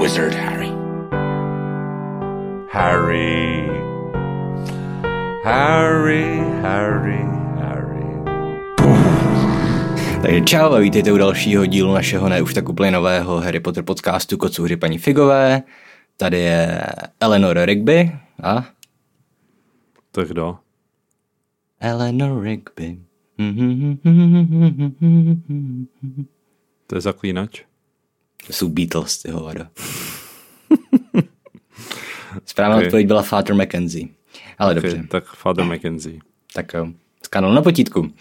wizard Harry. Harry. Harry, Harry, Harry. Takže čau a vítejte u dalšího dílu našeho ne už tak úplně nového Harry Potter podcastu Kocouři paní Figové. Tady je Eleanor Rigby a To je kdo? Eleanor Rigby. To je zaklínač? To jsou Beatles, ty hovado. Správná Ok. odpověď byla Father Mackenzie. Ale dobře. Okay, tak Father Mackenzie. Tak jo, kanál na potítku.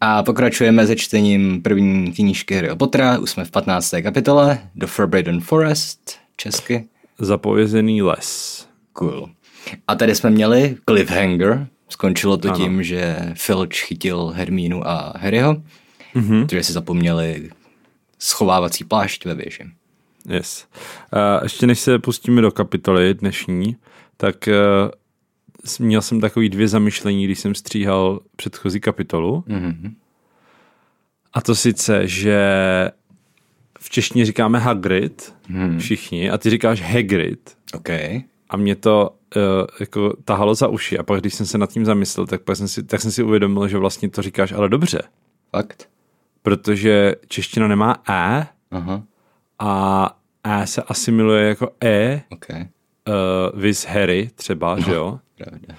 A pokračujeme se čtením první knížky Harry Pottera. Už jsme v 15. kapitole The Forbidden Forest, česky. Zapovězený les. Cool. A tady jsme měli cliffhanger. Skončilo to Ano. tím, že Filch chytil Hermínu a Harryho, Mhm. protože si zapomněli schovávací plášť ve věži. Yes. A ještě než se pustíme do kapitoly dnešní, tak uh, měl jsem takový dvě zamyšlení, když jsem stříhal předchozí kapitolu. Mhm. A to sice, že v češtině říkáme Hagrid, Mhm. všichni, a ty říkáš Hagrid. OK. A mě to uh, jako tahalo za uši. A pak, když jsem se nad tím zamyslel, tak, pak jsem si, tak jsem si uvědomil, že vlastně to říkáš ale dobře. Fakt? Protože čeština nemá E Aha. a E se asimiluje jako E, OK. uh, vis Harry třeba, že jo? Pravda.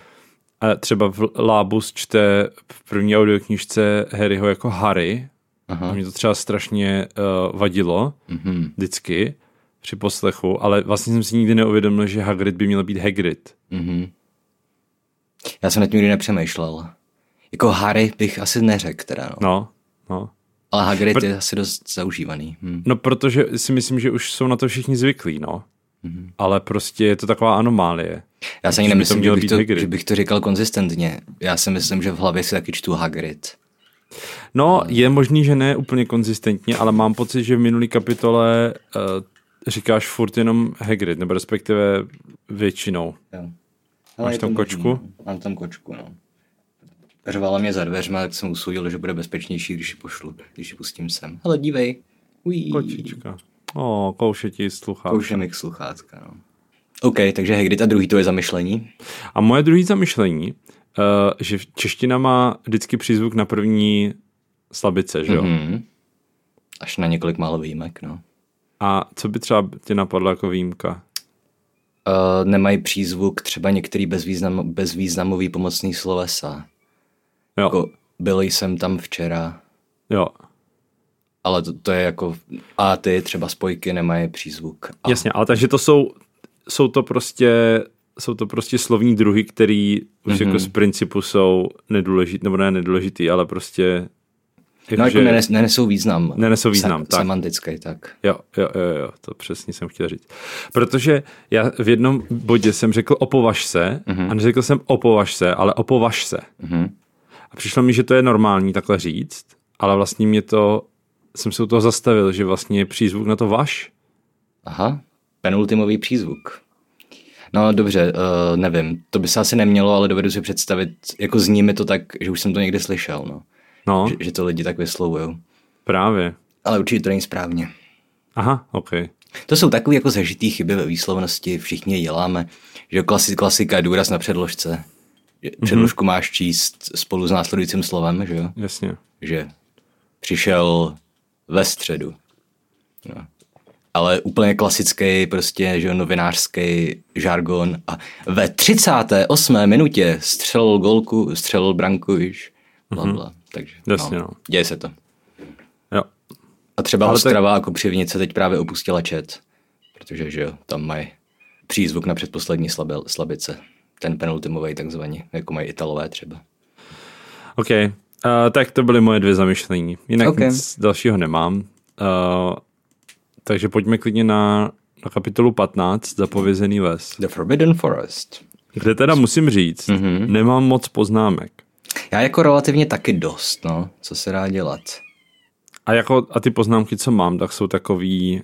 A třeba v Lábus čte v první audioknižce Harryho jako Harry. Aha. A mě to třeba strašně uh, vadilo Mhm. vždycky při poslechu, ale vlastně jsem si nikdy neuvědomil, že Hagrid by měl být Hagrid. Mhm. Já jsem nad tím nikdy nepřemýšlel. Jako Harry bych asi neřekl teda, no. No, no. Ale Hagrid Pr- je asi dost zaužívaný. Hm. No, protože si myslím, že už jsou na to všichni zvyklí, no. Mhm. Ale prostě je to taková anomálie. Já se ani Že by to nemyslím, že bych to, Hagrid. že bych to říkal konzistentně. Já si myslím, že v hlavě si taky čtu Hagrid. No, je možný, že ne úplně konzistentně, ale mám pocit, že v minulý kapitole uh, říkáš furt jenom Hagrid, nebo respektive většinou. Jo. Máš je tam kočku? možný, no. Mám tam kočku, no. Řvala mě za dveřma, tak jsem usoudil, že bude bezpečnější, když ji pošlu, když ji pustím sem. Hele, dívej. Ují. Kočička. O, kouše ti sluchátka. Kouše mi k sluchátka, no. OK, takže Hagrid a druhý to je zamyšlení. A moje druhé zamyšlení, uh, že čeština má vždycky přízvuk na první slabice, že jo? Mm-hmm. Mhm. Až na několik málo výjimek, no. A co by třeba tě napadlo jako výjimka? Uh, nemají přízvuk třeba některý bezvýznam, bezvýznamový pomocný slovesa. Jo, Jako, byl jsem tam včera, jo. ale to, to je jako... A ty třeba spojky nemají přízvuk. A, Jasně, ale takže to jsou, jsou to prostě jsou to prostě slovní druhy, který už mm-hmm. jako z principu jsou nedůležitý, nebo ne nedůležitý, ale prostě no jako nenes, nenesou význam. Nenesou význam, tak. Semantický, tak. Jo, jo, jo, jo, to přesně jsem chtěl říct. Protože já v jednom bodě jsem řekl opovaž se mm-hmm. a neřekl jsem opovaž se, ale opovaž se. Mhm. A přišlo mi, že to je normální takhle říct, ale vlastně mě to, jsem se u toho zastavil, že vlastně je přízvuk na to vaš. Aha, penultimový přízvuk. No dobře, uh, nevím, to by se asi nemělo, ale dovedu si představit, jako zní mi to tak, že už jsem to někde slyšel, no. No, Že, že to lidi tak vyslovují. právě. Ale určitě to není správně. Aha, ok. To jsou takové jako zažitý chyby ve výslovnosti, všichni je děláme. Že klasi, klasika je důraz na předložce. Předložku máš číst spolu s následujícím slovem, že jo? Jasně. Že přišel ve středu. No. Ale úplně klasický, prostě, že jo, novinářský žargon a ve 38. minutě střelil golku, střelil branku, víš, bla, bla. Takže, Jasně, no. děje se to. Jo. A třeba Ale Ale tak- Ostrava jako přivnice teď právě opustila čet, protože že jo, tam mají přízvuk na předposlední slabice. Ten penultimový takzvaně, jako mají Italové třeba. OK, uh, tak to byly moje dvě zamyšlení. Jinak OK. okay. nic dalšího nemám. Uh, takže pojďme klidně na, na kapitolu 15, Zapovězený les. The Forbidden Forest. Kde teda musím říct, Mhm. mm-hmm. nemám moc poznámek. Já jako relativně taky dost, no, co se dá dělat. A, jako, a ty poznámky, co mám, tak jsou takový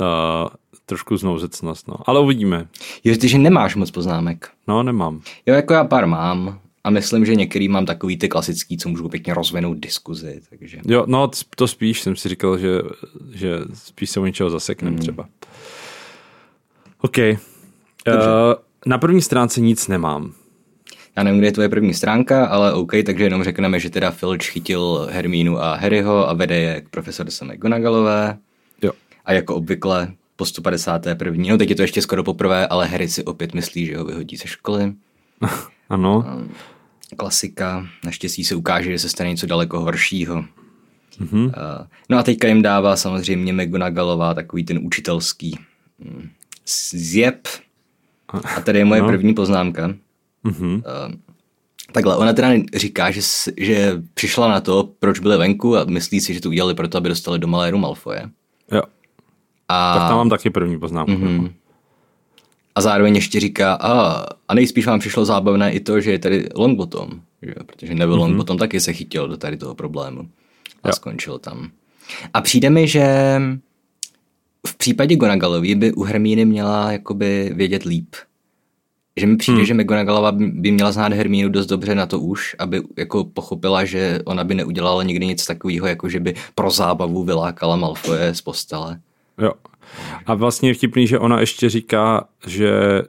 uh, trošku znouzecnost, no. Ale uvidíme. Jo, ty, že nemáš moc poznámek. No, nemám. Jo, jako já pár mám a myslím, že některý mám takový ty klasický, co můžu pěkně rozvinout diskuzi, takže... Jo, no to spíš jsem si říkal, že, že spíš se u něčeho zaseknem Hmm. třeba. OK. Uh, na první stránce nic nemám. Já nevím, kde je tvoje první stránka, ale OK, takže jenom řekneme, že teda Filch chytil Hermínu a Harryho a vede je k profesorce McGonagalové. A jako obvykle po 151. No teď je to ještě skoro poprvé, ale Harry si opět myslí, že ho vyhodí ze školy. Ano. Klasika. Naštěstí se ukáže, že se stane něco daleko horšího. Mm-hmm. Uh, no a teďka jim dává samozřejmě McGonagallová takový ten učitelský mm, zjeb. A tady je moje no. první poznámka. Mm-hmm. Uh, takhle, ona teda říká, že, že přišla na to, proč byli venku a myslí si, že to udělali proto, aby dostali do Maléru Malfoje. Jo. A... Tak tam mám taky první poznámku. Mm-hmm. A zároveň ještě říká, a, a nejspíš vám přišlo zábavné i to, že je tady Longbottom, že? protože nebyl mm-hmm. Longbottom taky se chytil do tady toho problému a jo. skončil tam. A přijde mi, že v případě Gonagalovi by u Hermíny měla jakoby vědět líp. Že mi přijde, hmm. že McGonagallová by měla znát Hermínu dost dobře na to už, aby jako pochopila, že ona by neudělala nikdy nic takového, jako že by pro zábavu vylákala Malfoje z postele. Jo. A vlastně je vtipný, že ona ještě říká, že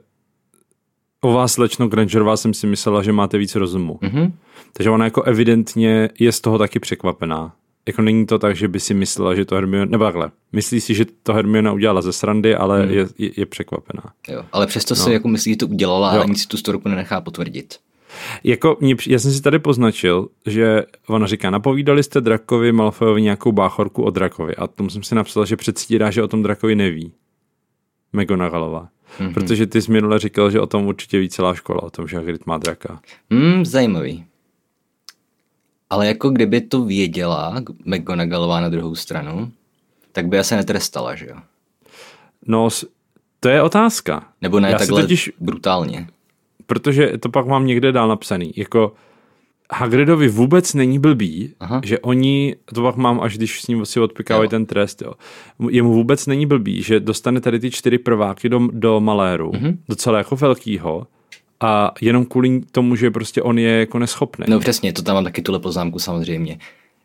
o vás, slečno Grangerová, jsem si myslela, že máte víc rozumu. Mm-hmm. Takže ona jako evidentně je z toho taky překvapená. Jako není to tak, že by si myslela, že to Hermione, nebo takhle, myslí si, že to Hermiona udělala ze srandy, ale mm. je, je, je překvapená. Jo, ale přesto no. si jako myslí, že to udělala jo. a ani si tu storku nenechá potvrdit. Jako, mě, já jsem si tady poznačil, že ona říká, napovídali jste Drakovi Malfoyovi nějakou báchorku o Drakovi a tomu jsem si napsal, že předstírá, že o tom Drakovi neví. McGonagallová. Mm-hmm. Protože ty jsi minule říkal, že o tom určitě ví celá škola, o tom, že Hagrid má draka. Mm, zajímavý. Ale jako kdyby to věděla McGonagallová na druhou stranu, tak by asi netrestala, že jo? No, to je otázka. Nebo ne Já takhle totiž, brutálně protože to pak mám někde dál napsaný, jako Hagridovi vůbec není blbý, Aha. že oni, to pak mám, až když s ním si odpikávají ten trest, jo. Jemu vůbec není blbý, že dostane tady ty čtyři prváky do, do maléru, mm-hmm. docela jako velkýho, a jenom kvůli tomu, že prostě on je jako neschopný. No přesně, to tam mám taky tuhle poznámku samozřejmě.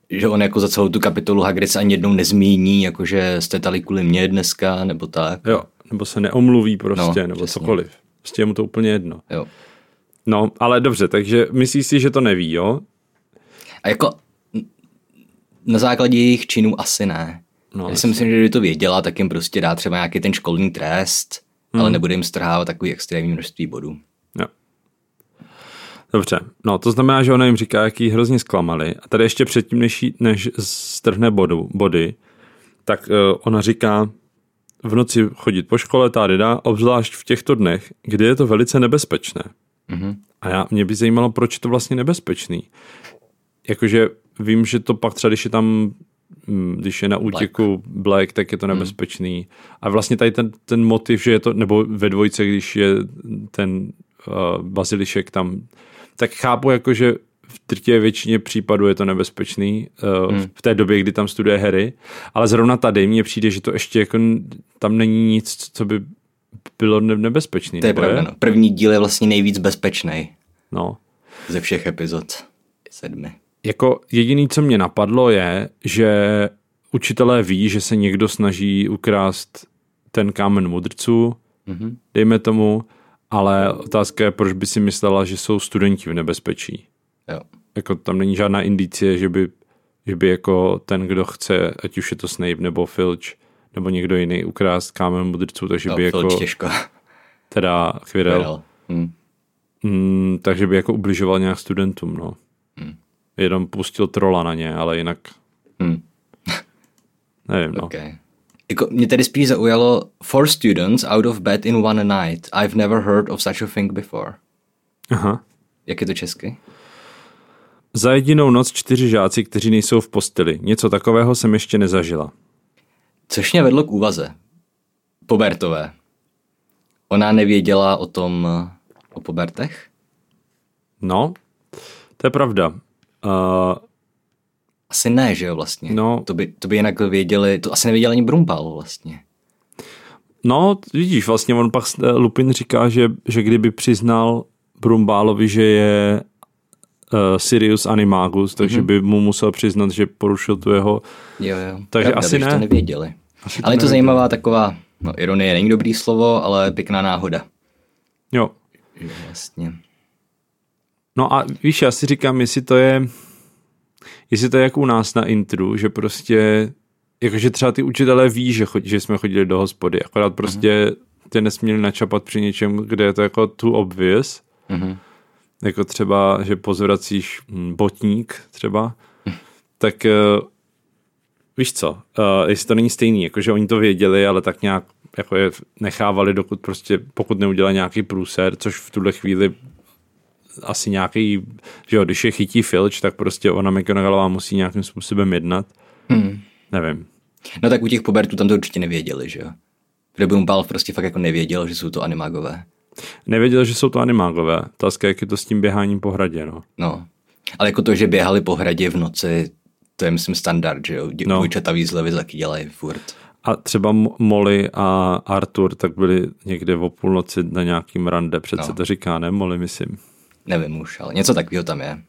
Že on jako za celou tu kapitolu Hagrid se ani jednou nezmíní, jakože jste tady kvůli mě dneska, nebo tak. Jo, nebo se neomluví prostě, no, nebo přesně. cokoliv. Prostě je mu to úplně jedno. Jo. No, ale dobře, takže myslíš si, že to neví, jo? A jako na základě jejich činů asi ne. No, Já si myslím, že kdyby to věděla, tak jim prostě dá třeba nějaký ten školní trest, hmm. ale nebude jim strhávat takový extrémní množství bodů. Jo. Dobře, no to znamená, že ona jim říká, jaký hrozně zklamali. A tady ještě předtím, než, než strhne bodu, body, tak uh, ona říká, v noci chodit po škole, tady dá, obzvlášť v těchto dnech, kdy je to velice nebezpečné. Mm-hmm. A já, mě by zajímalo, proč je to vlastně nebezpečný. Jakože vím, že to pak třeba, když je tam mm, když je na útěku Black, Black tak je to mhm. nebezpečný. Mm. A vlastně tady ten, ten motiv, že je to, nebo ve dvojce, když je ten uh, bazilišek tam, tak chápu jako, že v drtě většině případů je to nebezpečný uh, hmm. v té době, kdy tam studuje Harry, ale zrovna tady mně přijde, že to ještě jako tam není nic, co by bylo nebezpečný. To je pravda, no. První díl je vlastně nejvíc bezpečný. No. Ze všech epizod. Sedmi. Jako jediný, co mě napadlo, je, že učitelé ví, že se někdo snaží ukrást ten kámen mudrců, mm-hmm. dejme tomu, ale otázka je, proč by si myslela, že jsou studenti v nebezpečí. Jo. Jako tam není žádná indicie, že by, že by jako ten, kdo chce, ať už je to Snape nebo Filch, nebo někdo jiný ukrást kámen mudrců, takže no, by Filch jako... těžko. Teda Quirrell. Hmm. Mm, takže by jako ubližoval nějak studentům, no. Hmm. Jenom pustil trola na ně, ale jinak... Hmm. Nevím, no. Okay. Jako, mě tedy spíš zaujalo Four students out of bed in one night. I've never heard of such a thing before. Aha. Jak je to česky? Za jedinou noc čtyři žáci, kteří nejsou v posteli. Něco takového jsem ještě nezažila. Což mě vedlo k úvaze. Pobertové. Ona nevěděla o tom, o pobertech? No, to je pravda. Uh, asi ne, že jo, vlastně. No, to, by, to by jinak věděli, to asi nevěděl ani Brumbal vlastně. No, vidíš, vlastně on pak Lupin říká, že, že kdyby přiznal Brumbálovi, že je Sirius Animagus, takže mm-hmm. by mu musel přiznat, že porušil tu jeho... Jo, jo. Takže Pravda, asi ne. to nevěděli. Asi to Ale je to zajímavá taková No, ironie není dobrý slovo, ale pěkná náhoda. Jo. Že vlastně. No a víš, já si říkám, jestli to je, jestli to je jak u nás na intru, že prostě, jakože třeba ty učitelé ví, že, chodí, že jsme chodili do hospody, akorát prostě tě nesměli načapat při něčem, kde je to jako too obvious, Mhm. Jako třeba, že pozvracíš hm, botník třeba, tak eh, víš co, uh, jestli to není stejný, jakože oni to věděli, ale tak nějak jako je nechávali, dokud prostě, pokud neudělá nějaký průser, což v tuhle chvíli asi nějaký, že jo, když je chytí filč, tak prostě ona McGonagallová musí nějakým způsobem jednat. Hmm. Nevím. No tak u těch pobertů tam to určitě nevěděli, že jo. Protože Balv prostě fakt jako nevěděl, že jsou to animágové. Nevěděl, že jsou to animágové. Otázka, jak je to s tím běháním po hradě, no. No. Ale jako to, že běhali po hradě v noci, to je myslím standard, že jo. No. Dvojčata výzlevy taky dělají furt. A třeba Mo- Molly a Artur tak byli někde o půlnoci na nějakým rande, přece No. to říká, ne? Molly, myslím. Nevím už, ale něco takového tam je.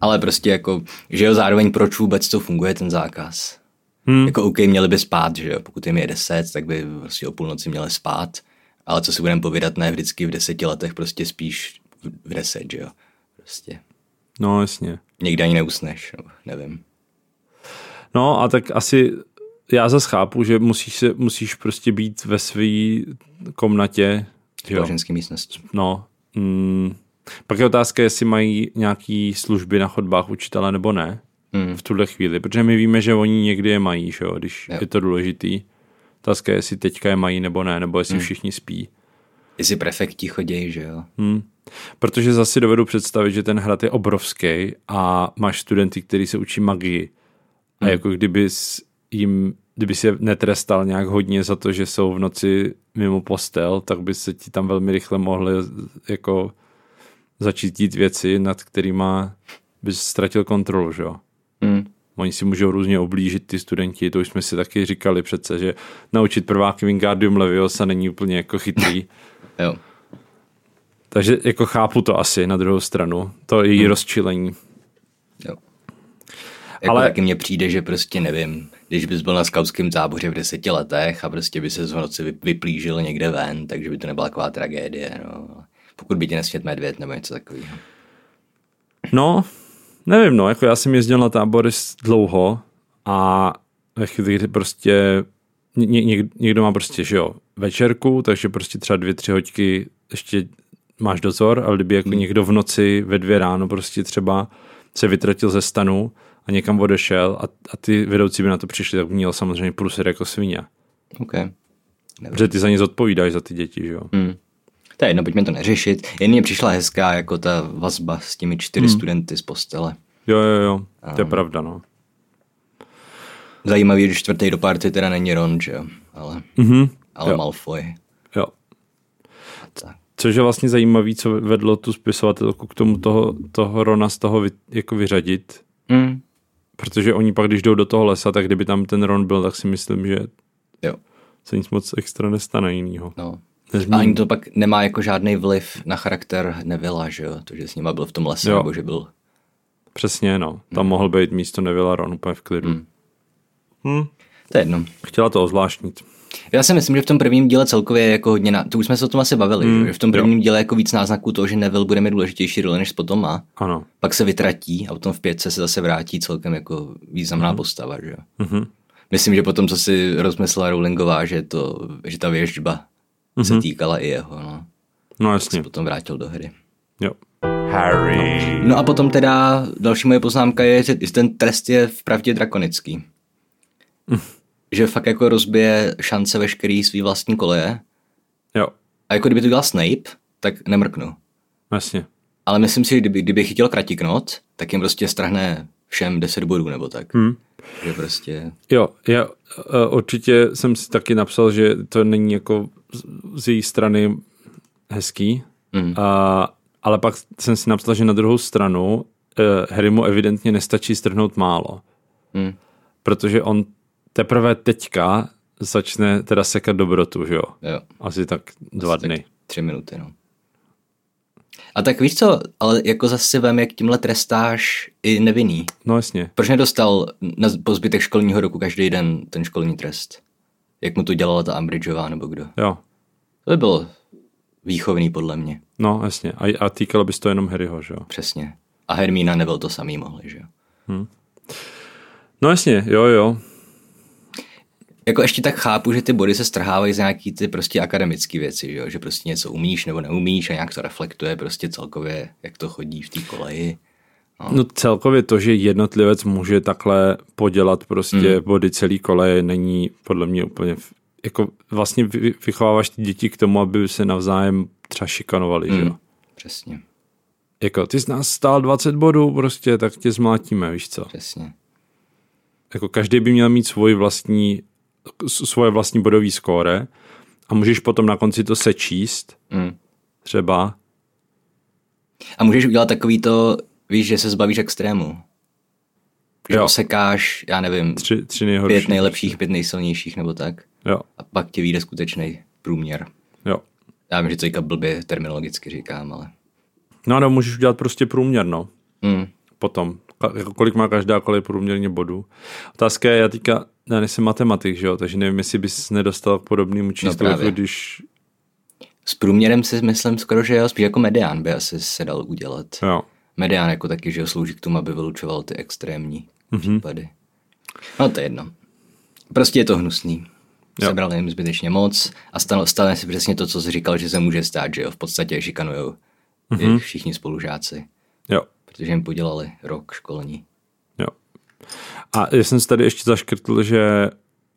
Ale prostě jako, že jo, zároveň proč vůbec to funguje ten zákaz. Hmm. Jako OK, měli by spát, že jo, pokud jim je 10, tak by prostě o půlnoci měli spát. Ale co si budeme povídat, ne vždycky v deseti letech prostě spíš v deset, že jo. Prostě No, jasně. někdy ani neusneš, no, nevím. No a tak asi já zase chápu, že musíš, se, musíš prostě být ve své komnatě. Společenské místnosti. No. Mm, pak je otázka, jestli mají nějaký služby na chodbách učitele nebo ne Hmm. v tuhle chvíli, protože my víme, že oni někdy je mají, že jo, když Jo. je to důležitý. Otázka je, jestli teďka je mají nebo ne, nebo Hmm. jestli všichni spí. Jestli prefekti chodí, že jo. Hmm. Protože zase dovedu představit, že ten hrad je obrovský a máš studenty, kteří se učí magii. A jako kdyby jim, kdyby si je netrestal nějak hodně za to, že jsou v noci mimo postel, tak by se ti tam velmi rychle mohly jako začít dít věci, nad kterými bys ztratil kontrolu, že jo? Hmm. Oni si můžou různě oblížit ty studenti, to už jsme si taky říkali přece, že naučit prváky Wingardium Leviosa není úplně jako chytrý. Jo. Takže jako chápu to asi na druhou stranu, to její hmm. rozčilení. Jo. Jako Ale- taky mně přijde, že prostě nevím, když bys byl na skautském táboře v deseti letech a prostě by se z noci vy- vyplížil někde ven, takže by to nebyla taková tragédie, no. Pokud by tě nesvět medvěd nebo něco takového. No, nevím, no, jako já jsem jezdil na tábory dlouho a ve chvíli, kdy prostě ně, ně, někdo má prostě, že jo, večerku, takže prostě třeba dvě, tři hoďky ještě máš dozor, ale kdyby jako někdo v noci ve dvě ráno prostě třeba se vytratil ze stanu a někam odešel a, a ty vedoucí by na to přišli, tak měl samozřejmě průser jako svině. OK. Protože ty za ně zodpovídáš za ty děti, že jo. Hmm. To je jedno, pojďme to neřešit. Jen mně přišla hezká jako ta vazba s těmi čtyři hmm. studenty z postele. Jo, jo, jo, to je pravda, no. Zajímavý, že čtvrtý do party teda není Ron, že jo? Ale, Mhm, ale Jo. Malfoy. jo. Tak. Což je vlastně zajímavé, co vedlo tu spisovatelku k tomu toho, toho Rona z toho vy, jako vyřadit. Hmm. Protože oni pak, když jdou do toho lesa, tak kdyby tam ten Ron byl, tak si myslím, že Jo, se nic moc extra nestane jinýho. no. Nezmíním. A ani to pak nemá jako žádný vliv na charakter Nevilla, že jo? To, že s nima byl v tom lese, Jo. nebo že byl... Přesně, no. Tam mohl být místo Nevilla Ron úplně v klidu. Hmm. Hmm. To je jedno. Chtěla to ozvláštnit. Já si myslím, že v tom prvním díle celkově je jako hodně, na... to už jsme se o tom asi bavili, Hmm, že v tom prvním díle je jako víc náznaků toho, že Neville bude mít důležitější roli, než potom má. Ano. Pak se vytratí a potom v pětce se zase vrátí celkem jako významná postava, že jo. Mhm. Myslím, že potom, co si rozmyslela Rowlingová, že, to, že ta věžba se týkala i jeho, no. No Se jasně. potom vrátil do hry. Jo. Harry. No a potom teda další moje poznámka je, že ten trest je v pravdě drakonický. že fakt jako rozbije šance veškerý svý vlastní koleje. Jo. A jako kdyby to dělal Snape, tak nemrknu. Jasně. Ale myslím si, že kdyby, kdyby chytil kratiknot, tak jim prostě strhne všem 10 bodů nebo tak. Hmm. Že prostě... Jo, já uh, určitě jsem si taky napsal, že to není jako z, její strany hezký, Mm. a, ale pak jsem si napsal, že na druhou stranu uh, Harry mu evidentně nestačí strhnout málo, Mm. protože on teprve teďka začne teda sekat dobrotu, že jo? Jo. Asi tak dva Asi dny. Tak tři minuty, no. A tak víš co, ale jako zase vem, jak tímhle trestáš i nevinný. No jasně. Proč nedostal na po zbytek školního roku každý den ten školní trest? Jak mu to dělala ta Umbridgeová nebo kdo. Jo, To by bylo výchovný podle mě, no jasně. A, a týkalo by se to jenom Harryho, že jo? přesně. A Hermína nebyl to samý mohli, že jo. No jasně, jo, jo. Jako ještě tak chápu, že ty body se strhávají za nějaký ty prostě akademické věci, že, jo? že prostě něco umíš nebo neumíš a nějak to reflektuje prostě celkově, jak to chodí v té koleji. No celkově to, že jednotlivec může takhle podělat prostě hmm. body celý koleje, není podle mě úplně, jako vlastně vy- vychováváš ty děti k tomu, aby se navzájem třeba šikanovali, že jo. Hmm. Přesně, Jako ty z nás stál 20 bodů prostě, tak tě zmlátíme, víš co. přesně. Jako každý by měl mít svůj vlastní, svoje vlastní bodový skóre a můžeš potom na konci to sečíst, Mm. třeba, A můžeš udělat takový to, víš, že se zbavíš extrému. Že Jo. osekáš, já nevím, tři, tři nejhorší. pět nejlepších, pět nejsilnějších nebo tak. Jo, A pak ti vyjde skutečný průměr. jo. Já vím, že to teďka blbě terminologicky říkám, ale... No ano, můžeš udělat prostě průměr, no. Mm. potom, jako kolik má každá kolej průměrně bodů. Otázka je, já teďka, já nejsem matematik, že jo, takže nevím, jestli bys nedostal k podobnému číslu, právě. jako když, S průměrem si myslím skoro, že jo, spíš jako medián by asi se dal udělat. jo. Medián jako taky, že slouží k tomu, aby vylučoval ty extrémní Mhm. případy. No to je jedno. Prostě je to hnusný. Jo. Sebrali jim zbytečně moc a stane, stane se přesně to, co jsi říkal, že se může stát, že jo, v podstatě šikanujou Mhm. i všichni spolužáci, Jo, protože jim podělali rok školní. jo. A já jsem si tady ještě zaškrtl, že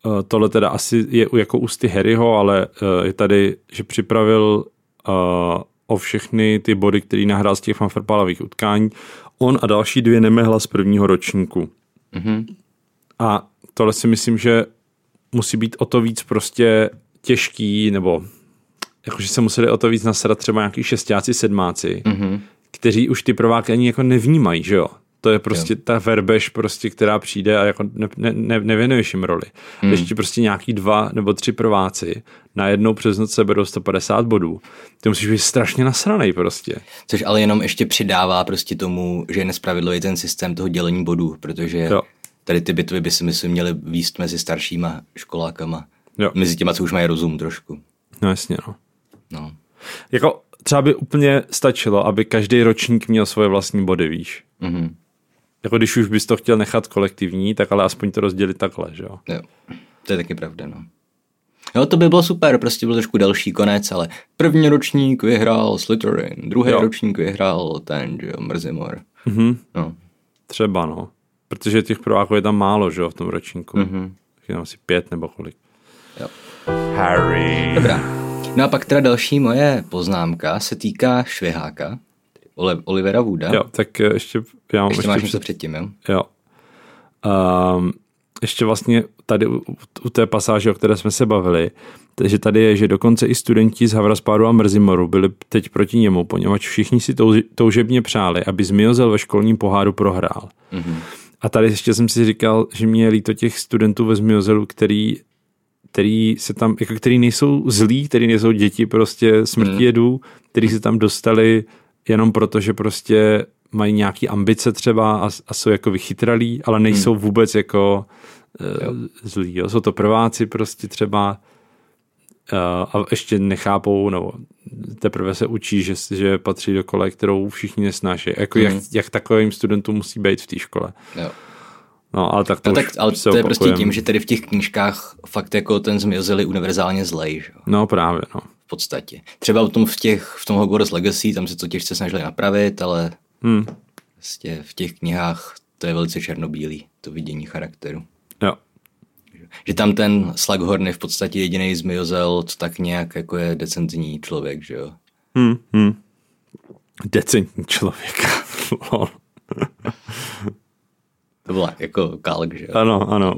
eh, tohle teda asi je u- jako ústy Harryho, ale eh, je tady, že připravil eh, o všechny ty body, který nahrál z těch fanfarpálových utkání, on a další dvě nemehla z prvního ročníku. Mhm. A tohle si myslím, že musí být o to víc prostě těžký, nebo jakože se museli o to víc nasrat třeba nějaký šestáci, sedmáci, Mhm. kteří už ty prováky ani jako nevnímají, že jo? To je prostě jo. ta verbež, prostě, která přijde a jako ne, ne, ne, nevěnuješ jim roli. Hmm. Když ti prostě nějaký dva nebo tři prváci najednou přes noc seberou 150 bodů, ty musíš být strašně nasranej prostě. Což ale jenom ještě přidává prostě tomu, že je nespravedlivý ten systém toho dělení bodů, protože Jo. tady ty bitvy by si myslím měly výst mezi staršíma školákama. Jo. Mezi těma, co už mají rozum trošku. No jasně, no. No. Jako třeba by úplně stačilo, aby každý ročník měl svoje vlastní body, víš? Mhm. Jako když už bys to chtěl nechat kolektivní, tak ale aspoň to rozdělit takhle, že jo? Jo. To je taky pravda, no. Jo, to by bylo super, prostě byl trošku delší konec, ale první ročník vyhrál Slytherin, druhý Jo. ročník vyhrál ten, že jo, Mrzimor. Mhm. No. Třeba, no. Protože těch prváků je tam málo, že jo, v tom ročníku. Mhm. Je tam asi pět nebo kolik. Jo. Harry. Dobrá. No a pak teda další moje poznámka se týká Šviháka, Olivera Wooda. Jo, tak ještě, já mám Ještě, ještě, máš před, něco předtím, jo? jo. Um, ještě vlastně tady u, u té pasáže, o které jsme se bavili, takže tady je, že dokonce i studenti z Havraspádu a Mrzimoru byli teď proti němu, poněvadž všichni si toužebně přáli, aby Zmiozel ve školním poháru prohrál. Mhm. A tady ještě jsem si říkal, že mě je líto těch studentů ve Zmiozelu, který, který se tam, jako který nejsou zlí, který nejsou děti prostě smrti Mhm. jedů, který se tam dostali jenom proto, že prostě mají nějaký ambice třeba a, a jsou jako vychytralí, ale nejsou Mhm. vůbec jako uh, zlí. Jo. Jsou to prváci prostě třeba uh, a ještě nechápou, nebo teprve se učí, že, že patří do kole, kterou všichni nesnáší. Jako jak, Mhm. jak takovým studentům musí být v té škole. jo. No, ale tak to, No tak, ale to je prostě tím, že tady v těch knížkách fakt jako ten Zmiozel je univerzálně zlej, že jo? No právě, no. v podstatě. Třeba v tom, v, těch, v tom Hogwarts Legacy, tam se to těžce snažili napravit, ale Hmm. prostě v těch knihách to je velice černobílý, to vidění charakteru. Jo. Že tam ten Slughorn je v podstatě jediný Zmiozel, co tak nějak jako je decentní člověk, že jo? Hmm. Hmm. Decentní člověk. To byla jako kalk, že jo? ano, ano.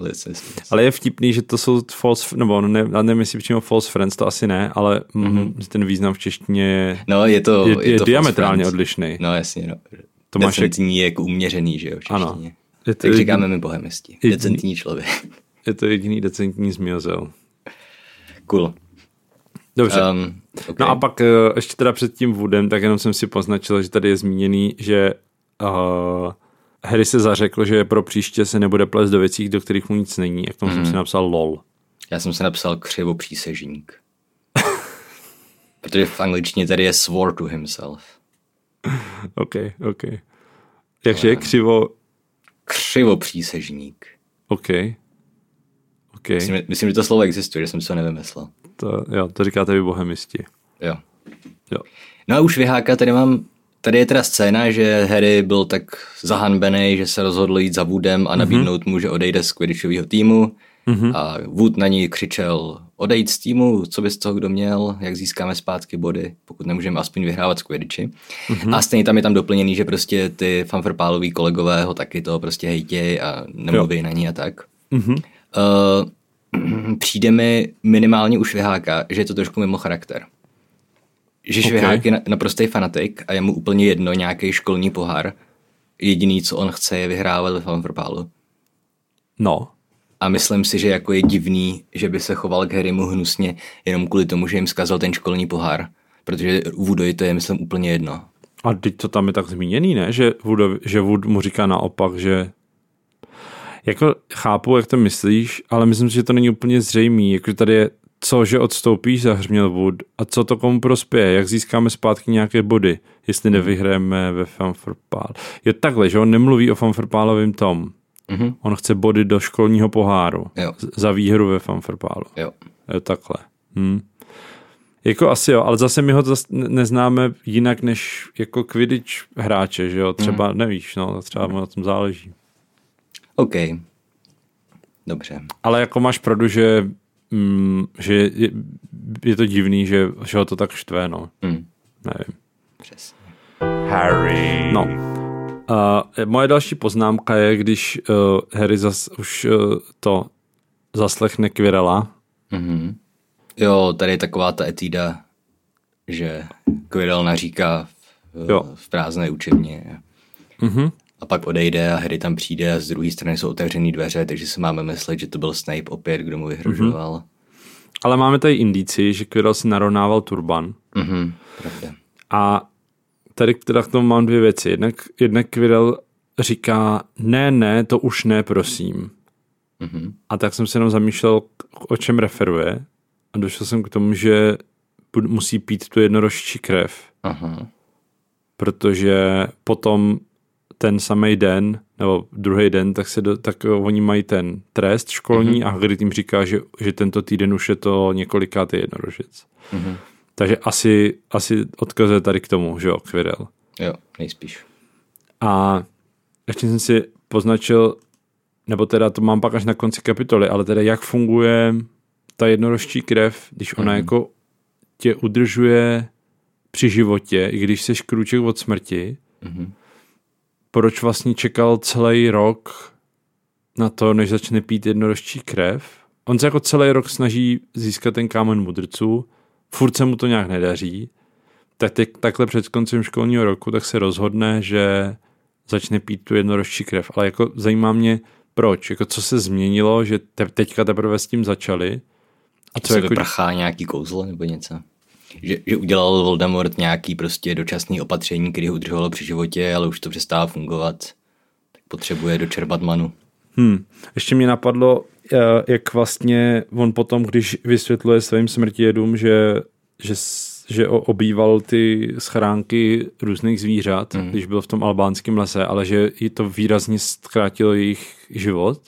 Ale je vtipný, že to jsou false, nebo ne, nevím, jestli přímo false friends, to asi ne, ale mm-hmm. ten význam v češtině je, No, je to, je, je, je to diametrálně odlišný. No, jasně, no. To máš Decentní je jako uměřený, že jo, v Ano. češtině. Je to Tak jediný- říkáme my bohemisti. jediný- Decentní člověk. Je to jediný decentní zmiozel. Cool. Dobře. Um, Um, okay. No a pak eh, ještě teda před tím Woodem, tak jenom jsem si poznačil, že tady je zmíněný, že uh, Harry se zařekl, že pro příště se nebude plést do věcí, do kterých mu nic není. Jak tomu jsem si napsal lol. Já jsem se napsal křivopřísežník. Protože v angličtině tady je swore to himself. OK, OK. Jakže je křivo... Křivopřísežník. OK. OK. Myslím, myslím, že to slovo existuje, že jsem si ho nevymyslel. To, jo, to říkáte vy bohemisti. Jo. Jo. No a už vyháka, tady mám, tady je teda scéna, že Harry byl tak zahanbený, že se rozhodl jít za Woodem a nabídnout mu, že odejde z Quidditchového týmu. Mm-hmm. A Wood na ní křičel, odejít z týmu, co by z toho kdo měl, jak získáme zpátky body, pokud nemůžeme aspoň vyhrávat z Quidditchi. Mm-hmm. A stejně tam je tam doplněný, že prostě ty fanfrpáloví kolegové ho taky to prostě hejtěj a nemluví jo. na ní a tak. Mm-hmm. Uh, přijde mi minimálně už vyháka, že je to trošku mimo charakter. Že okay. Švihák je naprostý fanatik a je mu úplně jedno nějaký školní pohár. Jediný, co on chce, je vyhrávat ve fanfrpálu. No. A myslím si, že jako je divný, že by se choval k Harrymu hnusně jenom kvůli tomu, že jim zkazal ten školní pohár. Protože Woodovi to je, myslím, úplně jedno. A teď to tam je tak zmíněný, ne? Že Wood, že Wood mu říká naopak, že jako chápu, jak to myslíš, ale myslím si, že to není úplně zřejmý. Jako tady je co, že odstoupíš, zahřměl Wood a co to komu prospěje, jak získáme zpátky nějaké body, jestli nevyhrajeme ve Fanfrpál. Je takhle, že on nemluví o Fanfrpálovém tom. Mm-hmm. On chce body do školního poháru Jo. za výhru ve Fanfrpálu. Jo. Je takhle. Hm. Jako asi jo, ale zase my ho zas neznáme jinak než jako Quidditch hráče, že jo, třeba mm. nevíš, no, třeba mu na tom záleží. OK. Dobře. Ale jako máš pravdu, že, mm, že je, je, to divný, že, že ho to tak štve, no. Mm. Nevím. Přesně. Harry. No. Uh, moje další poznámka je, když uh, Harry zas už uh, to zaslechne Quirrella. Mm-hmm. Jo, tady je taková ta etída, že Quirrell naříká v, Jo. v prázdné učebně. Mhm. A pak odejde a Harry tam přijde a z druhé strany jsou otevřené dveře, takže si máme myslet, že to byl Snape opět, kdo mu vyhrožoval. Mm-hmm. Ale máme tady indici, že Quirrell si narovnával turban. Mm-hmm. Pravda. A tady teda k tomu mám dvě věci. Jednak, jednak Quirrell říká, ne, ne, to už ne, prosím. Mm-hmm. A tak jsem se jenom zamýšlel, o čem referuje. A došel jsem k tomu, že musí pít tu jednorožčí krev, Aha. protože potom ten samý den, nebo druhý den, tak, se do, tak oni mají ten trest školní mm-hmm. a Hagrid jim říká, že, že tento týden už je to několikátý jednorožec. Mm-hmm. Takže asi, asi odkazuje tady k tomu, že jo, Quirrell. Jo, nejspíš. A ještě jsem si poznačil, nebo teda to mám pak až na konci kapitoly, ale teda jak funguje ta jednorožčí krev, když ona Mhm. jako tě udržuje při životě, i když jsi krůček od smrti, Mhm. Proč vlastně čekal celý rok na to, než začne pít jednorožčí krev. On se jako celý rok snaží získat ten kámen mudrců, furt se mu to nějak nedaří, tak teď, takhle před koncem školního roku tak se rozhodne, že začne pít tu jednorožčí krev. Ale jako zajímá mě, proč, jako co se změnilo, že te, teďka teprve s tím začali. A Co jako, vyprchá nějaký kouzlo nebo něco? Že, že udělal Voldemort nějaký prostě dočasný opatření, který ho udržovalo při životě, ale už to přestává fungovat. Tak potřebuje dočerpat manu. Hmm. Ještě mě napadlo, eh, jak vlastně on potom, když vysvětluje svým smrtijedům, že, že, že o- obýval ty schránky různých zvířat, mm. když byl v tom albánském lese, ale že i to výrazně zkrátilo jejich život,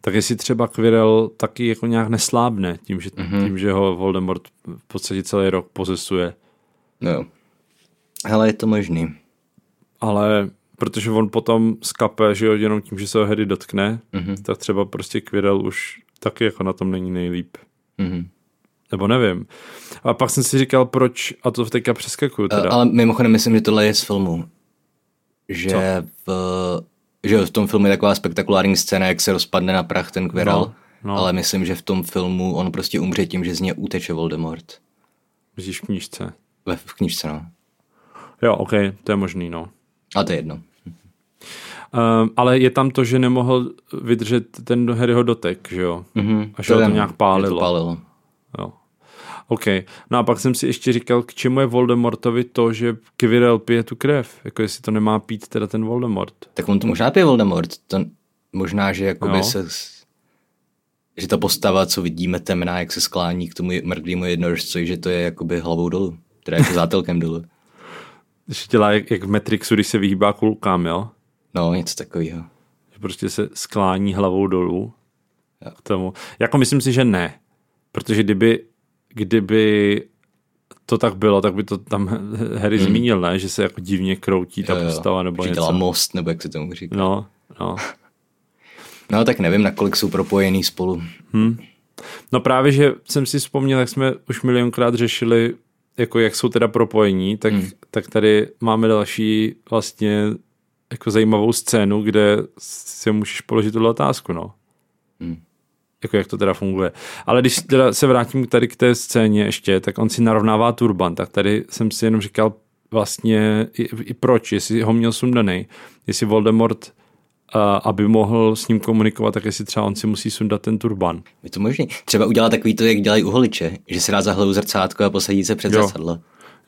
tak jestli třeba Quirrell taky jako nějak neslábne tím, že, mm-hmm. tím, že ho Voldemort v podstatě celý rok pozesuje. No. Ale je to možný. Ale protože on potom skape, že jo, jenom tím, že se ho Harry dotkne, mm-hmm. tak třeba prostě Quirrell už taky jako na tom není nejlíp. Mhm. Nebo nevím. A pak jsem si říkal, proč, a to teďka přeskakuju A- teda. Ale mimochodem myslím, že tohle je z filmu. Že v, že v tom filmu je taková spektakulární scéna, jak se rozpadne na prach ten Quirrell. No, no. Ale myslím, že v tom filmu on prostě umře tím, že z něj uteče Voldemort. Vidíš v knížce. Ve, v knižce, no. Jo, ok, to je možný, no. A to je jedno. Um, ale je tam to, že nemohl vydržet ten Harryho dotek, že jo? Mhm. A že ho to nějak pálilo. To pálilo. Jo. OK. No a pak jsem si ještě říkal, k čemu je Voldemortovi to, že Quirrell pije tu krev. Jako jestli to nemá pít teda ten Voldemort. Tak on to možná pije Voldemort. To možná, že jakoby Jo. se... s- že ta postava, co vidíme temná, jak se sklání k tomu mrtvému jednorožci, že to je jakoby hlavou dolů, teda jako zátelkem dolů. Že dělá jak, jak v Matrixu, když se vyhýbá kulkám, jo? No, něco takového. Že prostě se sklání hlavou dolů k tomu. Jako myslím si, že ne. Protože kdyby, kdyby to tak bylo, tak by to tam Harry hmm. zmínil, ne? Že se jako divně kroutí ta Jo, postava nebo že něco. dělá most, nebo jak se tomu říká. No, no. No tak nevím, nakolik jsou propojený spolu. No právě, že jsem si vzpomněl, jak jsme už milionkrát řešili, jako jak jsou teda propojení, tak, hmm. tak tady máme další vlastně jako zajímavou scénu, kde si můžeš položit tuhle otázku, no. Hmm. Jako jak to teda funguje. Ale když teda se vrátím tady k té scéně ještě, tak on si narovnává turban, tak tady jsem si jenom říkal vlastně i, i proč, jestli ho měl sundaný, jestli Voldemort a, aby mohl s ním komunikovat, tak jestli třeba on si musí sundat ten turban. Je to možný. Třeba udělat takový to, jak dělají u holiče, že se dá za hlavu zrcátko a posadí se před Jo. zrcadlo.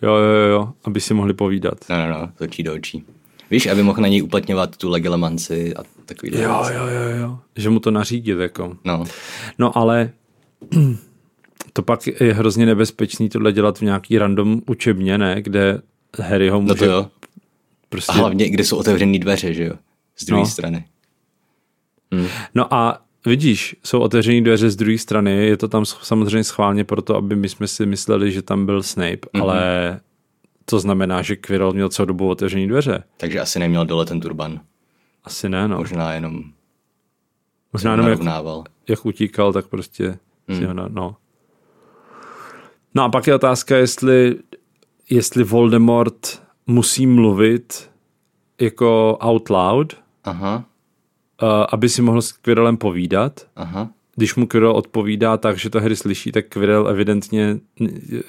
Jo, jo, jo, jo, aby si mohli povídat. No, no, no, z očí do očí. Víš, aby mohl na něj uplatňovat tu legelemanci a takový Jo, jo, jo, jo. Že mu to nařídit, jako. No, No ale to pak je hrozně nebezpečný tohle dělat v nějaký random učebně, ne? Kde Harry ho no může to jo. prostě... A hlavně, kde jsou otevřené dveře, že jo? Z druhé No. strany. No a vidíš, jsou otevřené dveře z druhé strany, je to tam samozřejmě schválně proto, aby my jsme si mysleli, že tam byl Snape, mm-hmm. ale to znamená, že Quirrell měl celou dobu otevřené dveře. Takže asi neměl dole ten turban. Asi ne, no. Možná jenom Možná jenom jak, narovnával. jak utíkal, tak prostě si ho na, no. No a pak je otázka, jestli, jestli Voldemort musí mluvit jako out loud, Aha, uh, aby si mohl s Quirrellem povídat. aha. Když mu Quirrell odpovídá tak, že to Harry slyší, tak Quirrell evidentně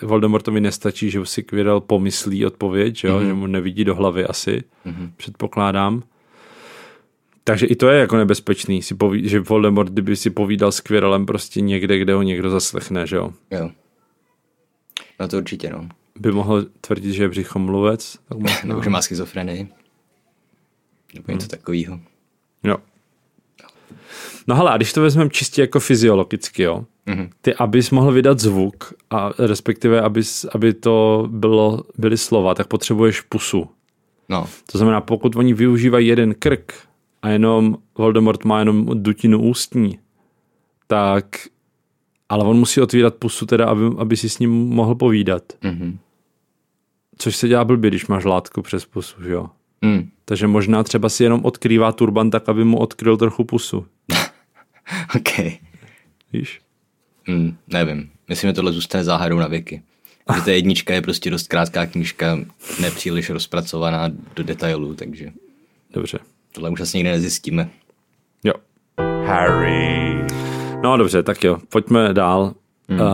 Voldemortovi nestačí, že si Quirrell pomyslí odpověď, že, jo? Mm-hmm. že mu nevidí do hlavy asi, mm-hmm. předpokládám. Takže i to je jako nebezpečný, si poví, že Voldemort, kdyby si povídal s Quirrellem prostě někde, kde ho někdo zaslechne, že jo. Jo. No to určitě, no. By mohl tvrdit, že je břichomluvec. Tak možná. Nebo že má schizofrenii. Nebo něco takového. Jo. No hele, a když to vezmeme čistě jako fyziologicky, jo, Mhm. ty, abys mohl vydat zvuk, a respektive abys, aby to bylo, byly slova, tak potřebuješ pusu. No, To znamená, pokud oni využívají jeden krk a jenom Voldemort má jenom dutinu ústní, tak ale on musí otvírat pusu teda, aby, aby si s ním mohl povídat. mhm. Což se dělá blbě, když máš látku přes pusu, že jo? Mm. Takže možná třeba si jenom odkrývá turban tak, aby mu odkryl trochu pusu. OK. Víš? Mm, nevím. Myslím, že tohle zůstane záhadou na věky. Že ta jednička je prostě dost krátká knížka, nepříliš rozpracovaná do detailů, takže Dobře. tohle už asi nikdy nezjistíme. Jo. Harry. No dobře, tak jo, pojďme dál. Hmm. Uh,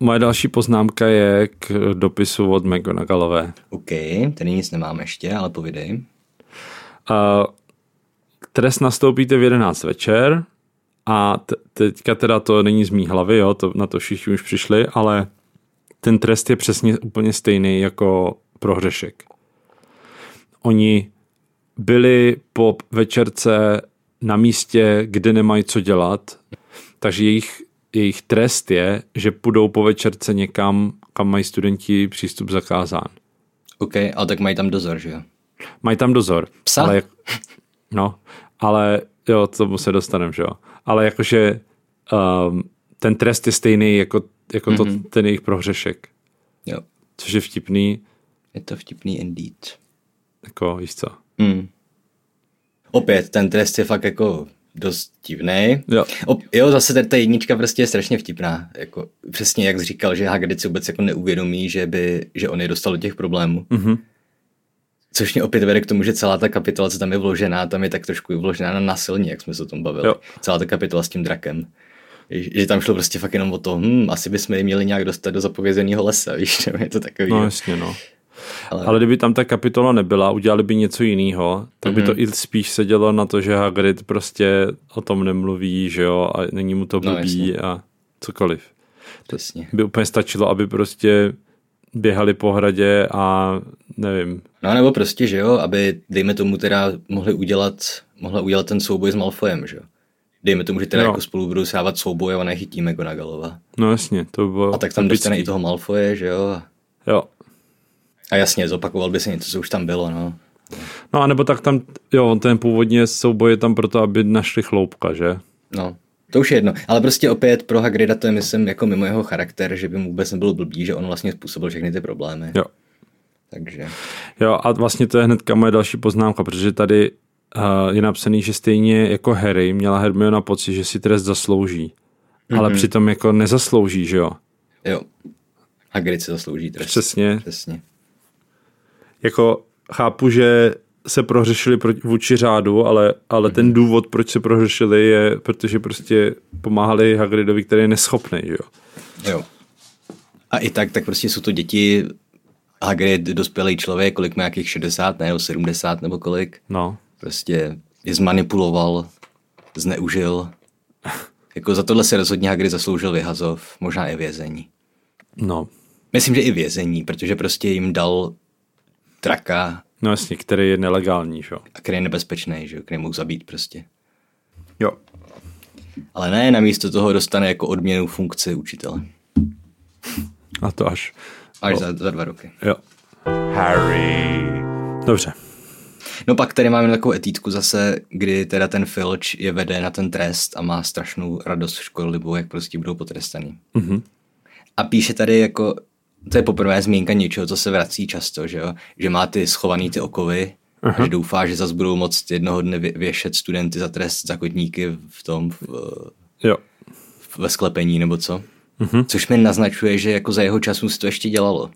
moje další poznámka je k dopisu od McGonagallové. OK, tady nic nemám ještě, ale povidej. Uh, trest nastoupíte v 11 večer a te- teďka teda to není z mý hlavy, jo, to, na to všichni už přišli, ale ten trest je přesně úplně stejný jako pro hřešek. Oni byli po večerce na místě, kde nemají co dělat, takže jejich, jejich trest je, že půjdou po večerce někam, kam mají studenti přístup zakázán. OK, ale tak mají tam dozor, že jo? Mají tam dozor. Psa? Ale, no, ale jo, k tomu se dostaneme, že jo. Ale jakože um, ten trest je stejný jako, jako mm-hmm. to, ten jejich prohřešek. Jo. Což je vtipný, Je to vtipný indeed. jako víš co. Hmm. Opět, ten trest je fakt jako dost divný. Jo. Jo, zase ta- ta jednička prostě je strašně vtipná. Jako, přesně jak jsi říkal, že Hagrid si vůbec jako neuvědomí, že, by, že on je dostal do těch problémů. Mhm. Což mě opět vede k tomu, že celá ta kapitola, co tam je vložená, tam je tak trošku vložená na násilně, jak jsme se o tom bavili. Jo. Celá ta kapitola s tím drakem. Že tam šlo prostě fakt jenom o to, hm, asi bychom je měli nějak dostat do zapovězeného lesa, víš, nebo je to takový. No jasně, no. Ale- Ale kdyby tam ta kapitola nebyla, udělali by něco jiného, tak by Mhm. to i spíš sedělo na to, že Hagrid prostě o tom nemluví, že jo, a není mu to No, blbý jasně. a cokoliv. Přesně. By úplně stačilo, aby prostě běhali po hradě a nevím, No nebo prostě, že jo, aby, dejme tomu teda, mohli udělat, mohla udělat ten souboj s Malfoyem, že jo. dejme tomu, že teda Jo. jako spolu budou sávat souboje a nechytíme Gonagalova. No jasně, to by bylo A tak tam epický. dostane i toho Malfoje, že jo? Jo. A jasně, zopakoval by se něco, co už tam bylo, no. No a nebo tak tam, jo, ten původně souboj je tam proto, aby našli chloupka, že? No, to už je jedno. Ale prostě opět pro Hagrida to je, myslím, jako mimo jeho charakter, že by mu vůbec nebyl blbý, že on vlastně způsobil všechny ty problémy. Jo. Takže, Jo a vlastně to je hnedka moje další poznámka, protože tady uh, je napsaný, že stejně jako Harry měla Hermiona pocit, že si trest zaslouží. Mm-hmm. Ale přitom jako nezaslouží, že jo? jo. Hagrid si zaslouží trest. Přesně. Přesně. Jako chápu, že se prohřešili vůči řádu, ale, ale ten důvod, proč se prohřešili, je, protože prostě pomáhali Hagridovi, který je neschopný, že jo? Jo. A i tak, tak prostě jsou to děti, Hagrid, dospělý člověk, kolik má nějakých 60, ne, nebo 70, nebo kolik. No. Prostě je zmanipuloval, zneužil. Jako za tohle se rozhodně Hagrid zasloužil vyhazov, možná i vězení. No. Myslím, že i vězení, protože prostě jim dal traka, No jasně, který je nelegální, že jo? a který je nebezpečný, že jo, který mohl zabít prostě. Jo. Ale ne, namísto toho dostane jako odměnu funkci učitele. A to až. Až za, za dva roky. Jo. Harry. Dobře. No pak tady máme takovou etítku zase, kdy teda ten Filch je vede na ten trest a má strašnou radost v škollibu, jak prostě budou potrestaný. Mhm. A píše tady jako, to je poprvé zmínka něčeho, co se vrací často, že jo? Že má ty schovaný ty okovy, a že doufá, že zase budou moct jednoho dne vě- věšet studenty za trest za kotníky v tom, v, Jo. v, ve sklepení nebo co. Což mi naznačuje, že jako za jeho času se to ještě dělalo.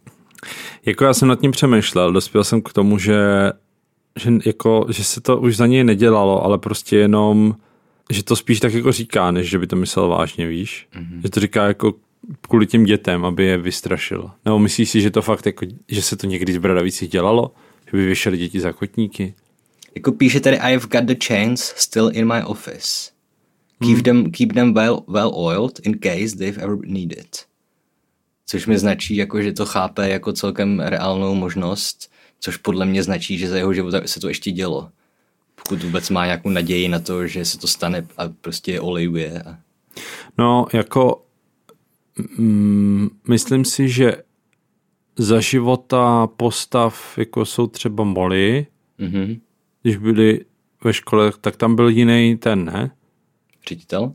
Jako já jsem nad tím přemýšlel, dospěl jsem k tomu, že, že, jako, že se to už za něj nedělalo, ale prostě jenom, že to spíš tak jako říká, než že by to myslel vážně, víš? Mm-hmm. Že to říká jako kvůli těm dětem, aby je vystrašil. Nebo myslíš si, že to fakt jako, že se to někdy z Bradavicích dělalo? Že by věšeli děti za kotníky? Jako píše tady, I've got the chains still in my office. Keep them, keep them well, well oiled in case they've ever needed. Což mi značí, jako, že to chápe jako celkem reálnou možnost, což podle mě značí, že za jeho života se to ještě dělo. Pokud vůbec má nějakou naději na to, že se to stane a prostě je olejuje. A... No, jako mm, myslím si, že za života postav, jako jsou třeba Molly, Mhm. když byli ve škole, tak tam byl jiný ten, ne? Ředitel?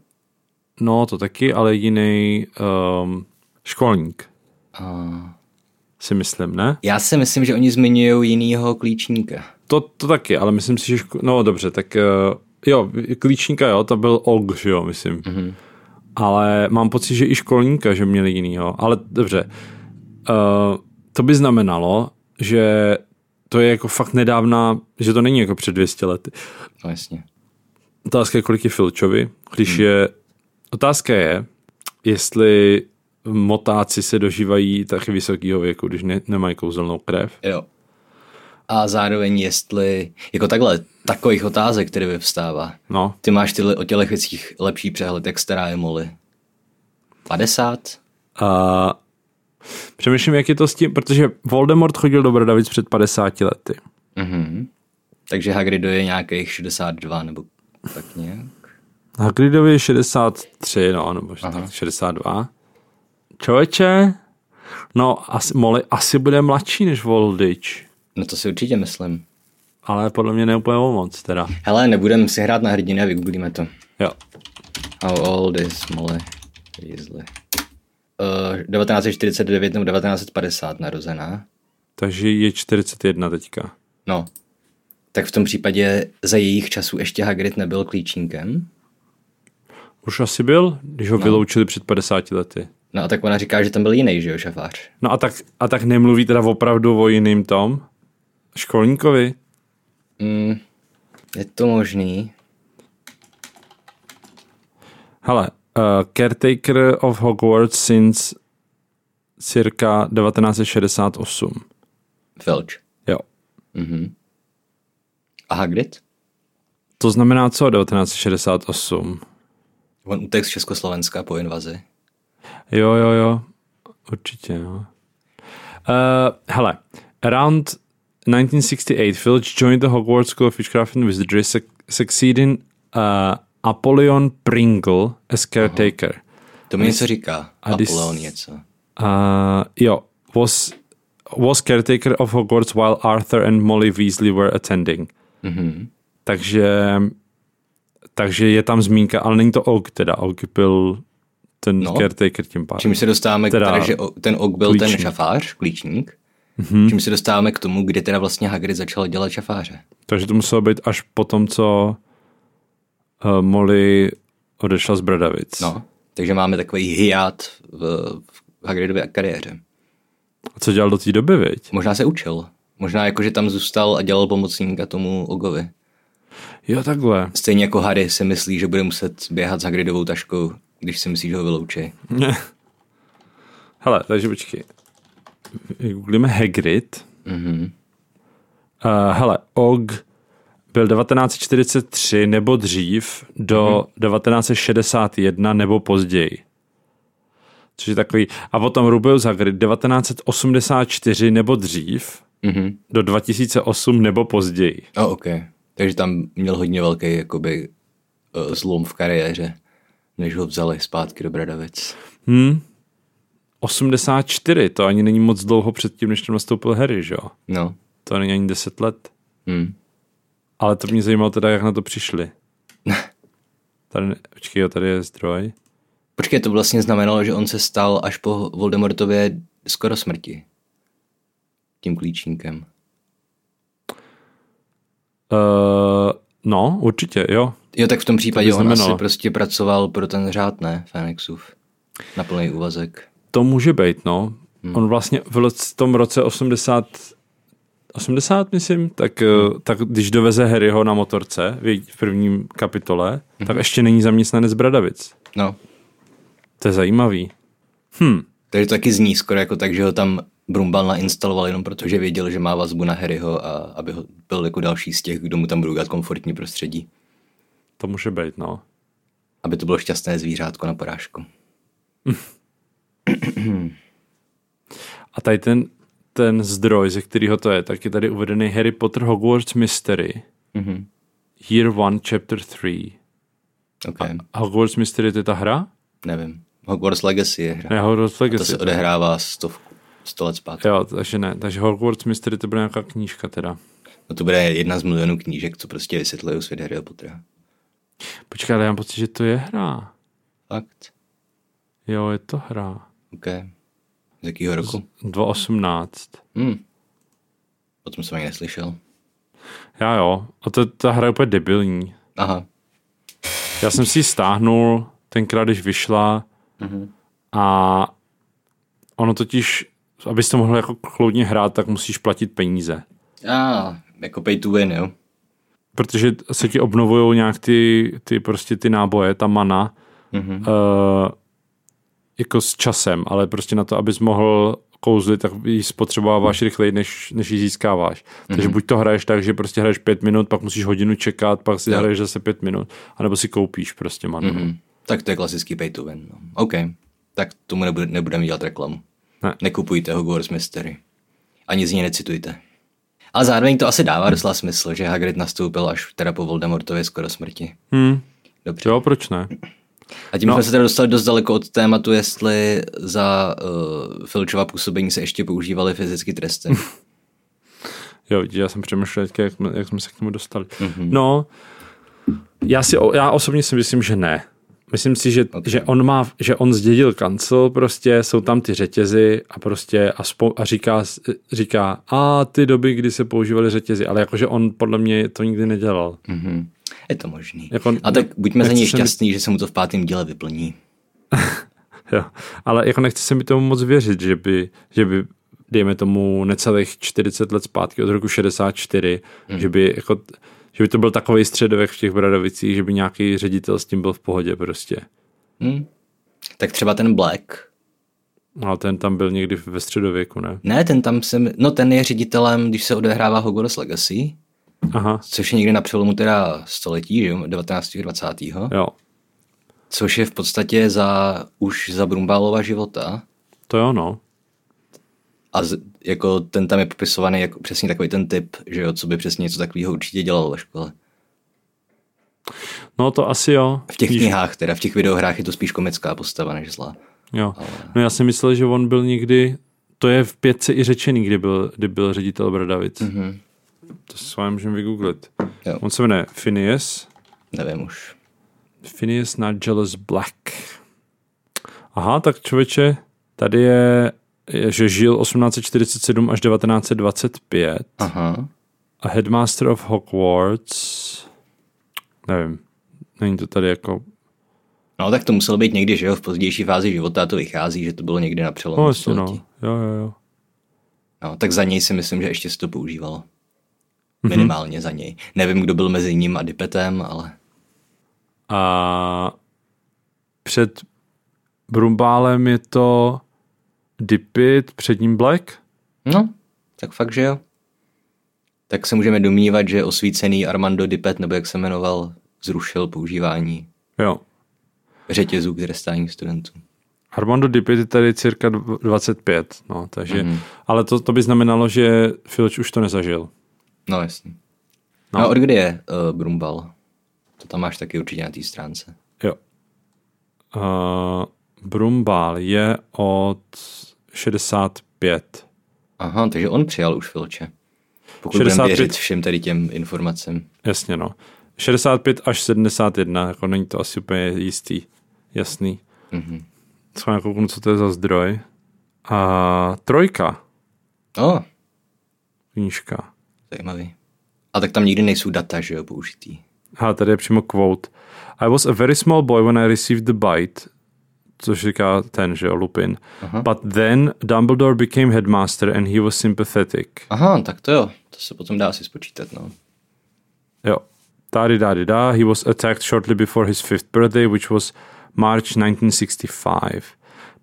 No, to taky, ale jiný um, školník, A... si myslím, ne? Já si myslím, že oni zmiňují jinýho klíčníka. To, to taky, ale myslím si, že... Ško- no, dobře, tak uh, jo, klíčníka, jo, to byl Og, že jo, myslím. Mm-hmm. Ale mám pocit, že i školníka, že měli jinýho. Ale dobře, uh, to by znamenalo, že to je jako fakt nedávná, že to není jako před 200 lety. No jasně. Otázka je, kolik je Filčovi. Když je... Otázka je, jestli motáci se dožívají taky vysokého věku, když ne, nemají kouzelnou krev. Jo. A zároveň jestli, jako takhle, takových otázek, které vyvstává. No, Ty máš tyhle, o těchto věcích lepší přehled, jak stará je Molly. 50? A přemýšlím, jak je to s tím, protože Voldemort chodil do Bradavic před 50 lety. Mhm. Takže Hagrido je nějakých 62 nebo tak nějak. Hagridovi je 63, no, nebo tak 62. Člověče, no, asi, Molly asi bude mladší než Voldič, No to si určitě myslím. ale podle mě ne úplně o moc, teda. Hele, nebudeme si hrát na hrdiny a vygooglíme to. Jo. How old is Molly Weasley? Uh, 1949 nebo 1950 narozená. Takže je 41 teďka. No. Tak v tom případě za jejich času ještě Hagrid nebyl klíčníkem. Už asi byl, když ho no. vyloučili před 50 lety. No a tak ona říká, že tam byl jiný, že jo, šafář. No a tak, a tak nemluví teda opravdu o jiným tom? Školníkovi? Mm, je to možný. Hele, uh, caretaker of Hogwarts since cirka 1968. Filch. Jo. A Hagrid? To znamená co 1968? On utek z Československa po invazi. Jo, jo, jo. Určitě, jo. Uh, hele, around 1968, Filch joined the Hogwarts School of Witchcraft and Wizardry, suc- succeeding uh, Apollyon Pringle as caretaker. To mi něco říká. a dis- Apollon něco. Uh, jo, was, was caretaker of Hogwarts while Arthur and Molly Weasley were attending. Mhm. Takže, takže je tam zmínka, ale není to Og, teda Og byl ten No. caretaker tím pádem. Čím se dostáváme Teda teda, že ten ok byl klíčník. ten šafář, klíčník. Mhm. Mm-hmm. Čím se dostáváme k tomu, kdy teda vlastně Hagrid začal dělat šafáře. Takže to muselo být až po tom, co uh, Molly odešla z Bradavic. No. Takže máme takový hiát v, v Hagridově kariéře. A co dělal do té doby, viď? Možná se učil. Možná jako, že tam zůstal a dělal pomocníka tomu Ogovi. Jo, takhle. Stejně jako Harry si myslí, že bude muset běhat s Hagridovou taškou, když si myslí, že ho vyloučí. Hele, takže počkej. Googlíme Hagrid. Mhm. Uh, hele, Og byl 1943 nebo dřív do Mhm. 1961 nebo později. Což je takový. A potom Rubeus Hagrid 1984 nebo dřív Mhm. do 2008 nebo později. Oh, ok. Takže tam měl hodně velký jakoby, uh, zlom v kariéře, než ho vzali zpátky do Bradavic. Hm? 84, to ani není moc dlouho předtím, než tam nastoupil Harry, že jo? No. To není ani 10 let. Hm. Ale to mě zajímalo teda, jak na to přišli. Tady, počkej, jo, tady je zdroj. Počkej, to vlastně znamenalo, že on se stal až po Voldemortově skoro smrti. Tím klíčníkem. Uh, no, určitě, jo. Jo, tak v tom případě on znamenalo. asi prostě pracoval pro ten řád, ne? Fénixův. Na plný úvazek. To může být, no. Hmm. On vlastně v tom roce 80, 80 myslím, tak, hmm. tak když doveze Harryho na motorce v, prvním kapitole, hmm. tak ještě není zaměstnanec Bradavic. No. To je zajímavý. Takže to taky zní skoro jako tak, že ho tam Brumbal nainstaloval jenom proto, že věděl, že má vazbu na Harryho a aby ho byl jako další z těch, kdo mu tam budou dát komfortní prostředí. To může být, no. Aby to bylo šťastné zvířátko na porážku. A tady ten, ten zdroj, ze kterého to je, tak je tady uvedený Harry Potter Hogwarts Mystery. Mhm. Year 1, Chapter 3. OK, Hogwarts Mystery to je ta hra? nevím. Hogwarts Legacy je hra. Ne, Hogwarts To Legacy. se odehrává stovku, sto let zpátky. Jo, takže ne. Takže Hogwarts Mystery to bude nějaká knížka teda. No to bude jedna z milionů knížek, co prostě vysvětlují svět Harryho Pottera. Počkej, ale já mám pocit, že to je hra. Fakt? Jo, je to hra. OK. Z jakého roku? 2018. Hm. O tom jsem ani neslyšel. Já jo. A to, ta hra je úplně debilní. Aha. Já jsem si ji stáhnul tenkrát, když vyšla a ono totiž, abys to mohl jako kloudně hrát, tak musíš platit peníze. A, jako pay to win, jo? Protože se ti obnovují nějak ty, ty prostě ty náboje, ta mana, Mhm. uh, jako s časem, ale prostě na to, abys mohl kouzlit, tak ji spotřebováváš rychleji, než, než ji získáváš. Takže buď to hraješ tak, že prostě hraješ pět minut, pak musíš hodinu čekat, pak si Jo. hraješ zase pět minut, anebo si koupíš prostě manu. Mm-hmm. Hm. Tak to je klasický pay to win. No. OK. Tak tomu nebude, nebudeme dělat reklamu. Ne. Nekupujte Hogwarts Mystery. Ani z ní necitujte. Ale zároveň to asi dává docela smysl, že Hagrid nastoupil až teda po Voldemortově skoro smrti. Hmm. Dobře. Jo, proč ne? A tím no. jsme se teda dostali dost daleko od tématu, jestli za uh, Filčova působení se ještě používaly fyzické tresty. Jo, já jsem přemýšlel, jak, jsme- jak jsme se k tomu dostali. Mhm. Mm-hmm. No, já, si, já osobně si myslím, že ne. Myslím si, že, okay. že, on má, že on zdědil kancel, prostě jsou tam ty řetězy a prostě a, spo, a říká, říká, a ty doby, kdy se používaly řetězy, ale jakože on podle mě to nikdy nedělal. Mhm. Je to možný. Jako- a tak buďme za něj se mi- že se mu to v pátém díle vyplní. Jo. Ale jako nechci se mi tomu moc věřit, že by, že by dejme tomu necelých 40 let zpátky od roku 64, hmm. že by jako že by to byl takový středověk v těch Bradavicích, že by nějaký ředitel s tím byl v pohodě prostě. Hm? Tak třeba ten Black. Ale ten tam byl někdy ve středověku, ne? Ne, ten tam jsem, no ten je ředitelem, když se odehrává Hogwarts Legacy, Aha, což je někdy na přelomu teda století, že jo, 19. 20. jo. Což je v podstatě za, už za Brumbálova života. To jo, no. A z, jako ten tam je popisovaný jako přesně takový ten typ, že jo, co by přesně něco takového určitě dělal ve škole. No to asi jo. V těch Víš, knihách, teda v těch videohrách je to spíš komická postava než zlá. Jo. No já si myslel, že on byl někdy, to je v pětce i řečený, kdy byl, kdy byl ředitel Bradavic. Mm-hmm. To s vámi můžeme vygooglit. Jo. On se jmenuje Phineas. Nevím už. Phineas Nigellus Black. Aha, tak člověče, tady je že žil 1847 až 1925 Aha. a Headmaster of Hogwarts, nevím, není to tady jako, No tak to muselo být někdy, že jo, v pozdější fázi života to vychází, že to bylo někdy na přelomu no jasně no, století. jo, jo, jo. No, tak za něj si myslím, že ještě se to používalo. Mhm. Minimálně za něj. Nevím, kdo byl mezi ním a Dipetem, ale A před Brumbálem je to Dipit, před ním Black? no, tak fakt, že jo. Tak se můžeme domnívat, že osvícený Armando Dipet, nebo jak se jmenoval, zrušil používání Jo. řetězů k trestání studentů. Armando Dipit je tady cirka dv- 25, no, takže, mm-hmm. ale to, to by znamenalo, že Filč už to nezažil. No jasně. No. A od kdy je uh, Brumbal? To tam máš taky určitě na té stránce. Jo. Uh, Brumbál je od 65. Aha, takže on přijal už Filče. Pokud 65. budeme věřit všem tady těm informacím. Jasně, no. 65 až 71, jako není to asi úplně jistý, jasný. Mhm. Co já kouknu, co to je za zdroj. A trojka, O, knížka. zajímavý. A tak tam nikdy nejsou data, že jo, použitý. A tady je přímo quote. I was a very small boy when I received the bite, což říká ten, že jo, Lupin. But then Dumbledore became headmaster and he was sympathetic. Aha, tak to jo. To se potom dá asi spočítat, no. Jo. Tady, tady, da. He was attacked shortly before his fifth birthday, which was March 1965.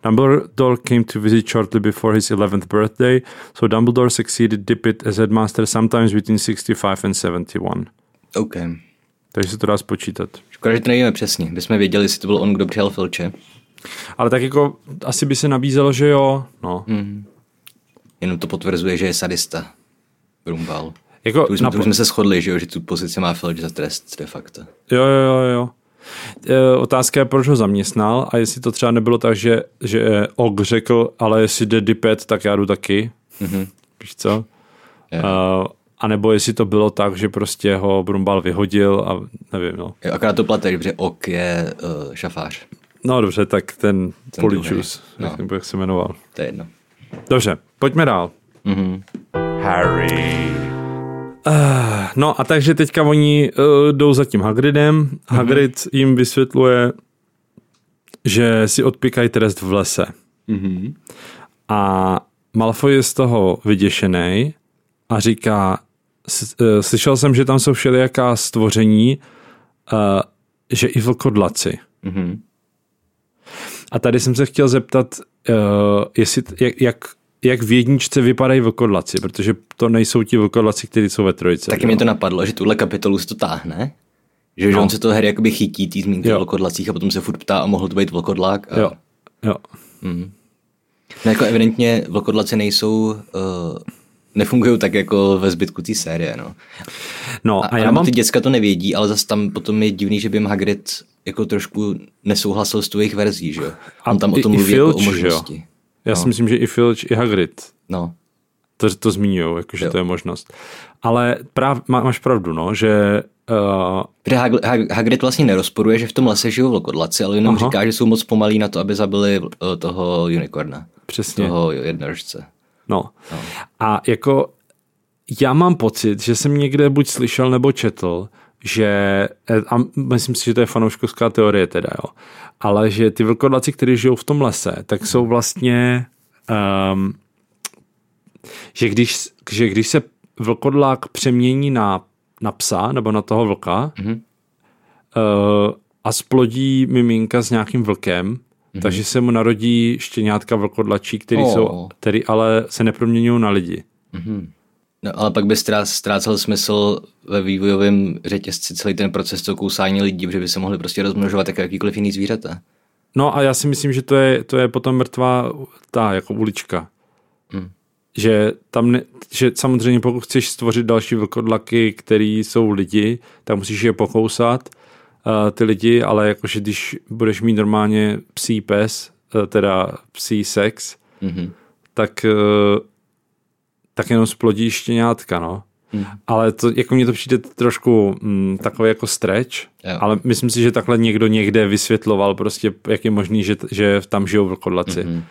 Dumbledore came to visit shortly before his 11th birthday, so Dumbledore succeeded Dippet as headmaster sometimes between 65 and 71. OK. Takže se to dá spočítat. Škoda, že to nevíme přesně. Bychom věděli, jestli to byl on, kdo přijal Filče. Ale tak jako asi by se nabízelo, že jo. No. Hmm. Jenom to potvrzuje, že je sadista. Brumbal. Jako To už, jsme, na to už jsme se shodli, že, jo, že tu pozici má Filč za trest de facto. Jo, jo, jo, jo. E, Otázka je, proč ho zaměstnal a jestli to třeba nebylo tak, že, že Og řekl, ale jestli jde Dipet, tak já jdu taky. Mhm. Víš co? Jo. Uh, a nebo jestli to bylo tak, že prostě ho Brumbal vyhodil a nevím, no. Jo, akorát to platí, protože Ok je uh, šafář. No dobře, tak ten, ten jak, no. nebo jak se jmenoval. To je jedno. Dobře, pojďme dál. Mhm. Harry, No a takže teďka oni uh, jdou za tím Hagridem. Hagrid jim vysvětluje, že si odpíkají trest v lese. Mhm. A Malfoy je z toho vyděšený a říká, "S- eh, slyšel jsem, že tam jsou všelijaká stvoření, eh, že i vlkodlaci. Mhm. A tady jsem se chtěl zeptat, eh, jestli, jak, jak, jak v jedničce vypadají vlkodlaci, protože to nejsou ti vlkodlaci, kteří jsou ve trojice. Taky že jo? to napadlo, že tuhle kapitolu se to táhne. Že, že No. on se to hry jakoby chytí, tý zmínky o vlkodlacích a potom se furt ptá a mohl to být vlkodlák. A... Jo, jo. No jako evidentně vlkodlaci nejsou, uh, nefungují tak jako ve zbytku té série, no. No A, a, já mám... ty děcka to nevědí, ale zase tam potom je divný, že by jim Hagrid jako trošku nesouhlasil s tou jejich verzí, že jo. A On tam o i- tom i mluví jako o Filch, že jo? možnosti. Já si myslím, že i Filch, i Hagrid No, to, to zmiňují, jakože Jo. to je možnost. Ale práv, má, máš pravdu, no, že uh, Hag- Hag- Hagrid vlastně nerozporuje, že v tom lese žijou vlkodlaci, ale jenom Aha. říká, že jsou moc pomalí na to, aby zabili uh, toho unicorna. Přesně. Toho jednorožce. No. A jako já mám pocit, že jsem někde buď slyšel nebo četl, že, eh, a myslím si, že to je fanouškovská teorie teda, jo, ale že ty vlkodlaci, kteří žijou v tom lese, tak jsou vlastně, um, že, když, že když se vlkodlák přemění na, na psa nebo na toho vlka Mhm. uh, a splodí miminka s nějakým vlkem, takže se mu narodí štěňátka vlkodlačí, který, Oh. jsou, který ale se neproměňují na lidi. No, ale pak by ztrácel smysl ve vývojovém řetězci celý ten proces toho kousání lidí, protože by se mohli prostě rozmnožovat jako jakýkoliv jiný zvířata. No a já si myslím, že to je, to je potom mrtvá ta jako ulička. Hmm. Že tam ne, že samozřejmě pokud chceš stvořit další vlkodlaky, který jsou lidi, tak musíš je pokousat ty lidi, ale jakože když budeš mít normálně psí pes, uh, teda psí sex, Mhm. tak, uh, tak jenom splodí štěňátka, no. Mhm. Ale to, jako mně to přijde trošku mm, takový jako stretch, Jo. ale myslím si, že takhle někdo někde vysvětloval prostě, jak je možný, že, že tam žijou vlkodlaci. Mhm.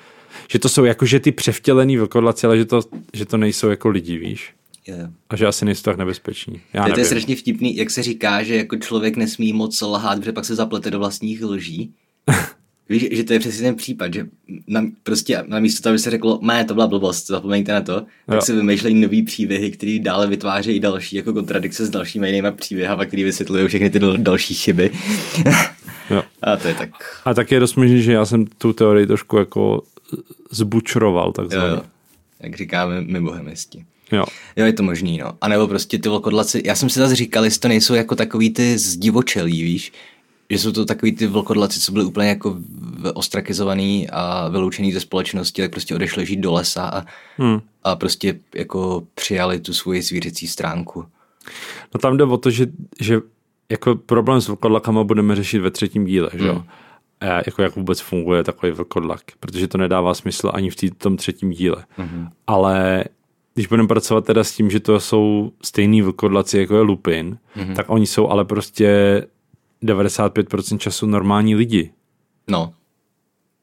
Že to jsou jakože ty převtělený vlkodlaci, ale že to, že to nejsou jako lidi, víš? Jo. A že asi nejsou tak nebezpeční. Já To je, to je strašně vtipný, jak se říká, že jako člověk nesmí moc lhát, protože pak se zaplete do vlastních lží. Víš, že to je přesně ten případ, že na, prostě na místo toho, aby se řeklo, mé, to byla blbost, zapomeňte na to, tak Jo. se vymýšlejí nový příběhy, který dále vytvářejí další jako kontradikce s dalšími jinými příběhy, který vysvětlují všechny ty dal- další chyby. Jo. A to je tak, A tak je dost možný, že já jsem tu teorii trošku jako zbučroval, jo, takzvaně. jo, jak říkáme my bohemisti. Jo. Jo, je to možný, no. A nebo prostě ty vlkodlaci, já jsem si zase říkal, jestli to nejsou jako takový ty zdivočelí, víš, že jsou to takový ty vlkodlaci, co byli úplně jako ostrakizovaný a vyloučený ze společnosti, tak prostě odešli žít do lesa a, Hmm. a prostě jako přijali tu svoji zvířecí stránku. No tam jde o to, že, že jako problém s vlkodlakama budeme řešit ve třetím díle, že jo? Hmm. A jako jak vůbec funguje takový vlkodlak, protože to nedává smysl ani v tý, tom třetím díle. Mhm. Ale když budeme pracovat teda s tím, že to jsou stejný vlkodlaci, jako je lupin, Mhm. tak oni jsou ale prostě 95% času normální lidi. No,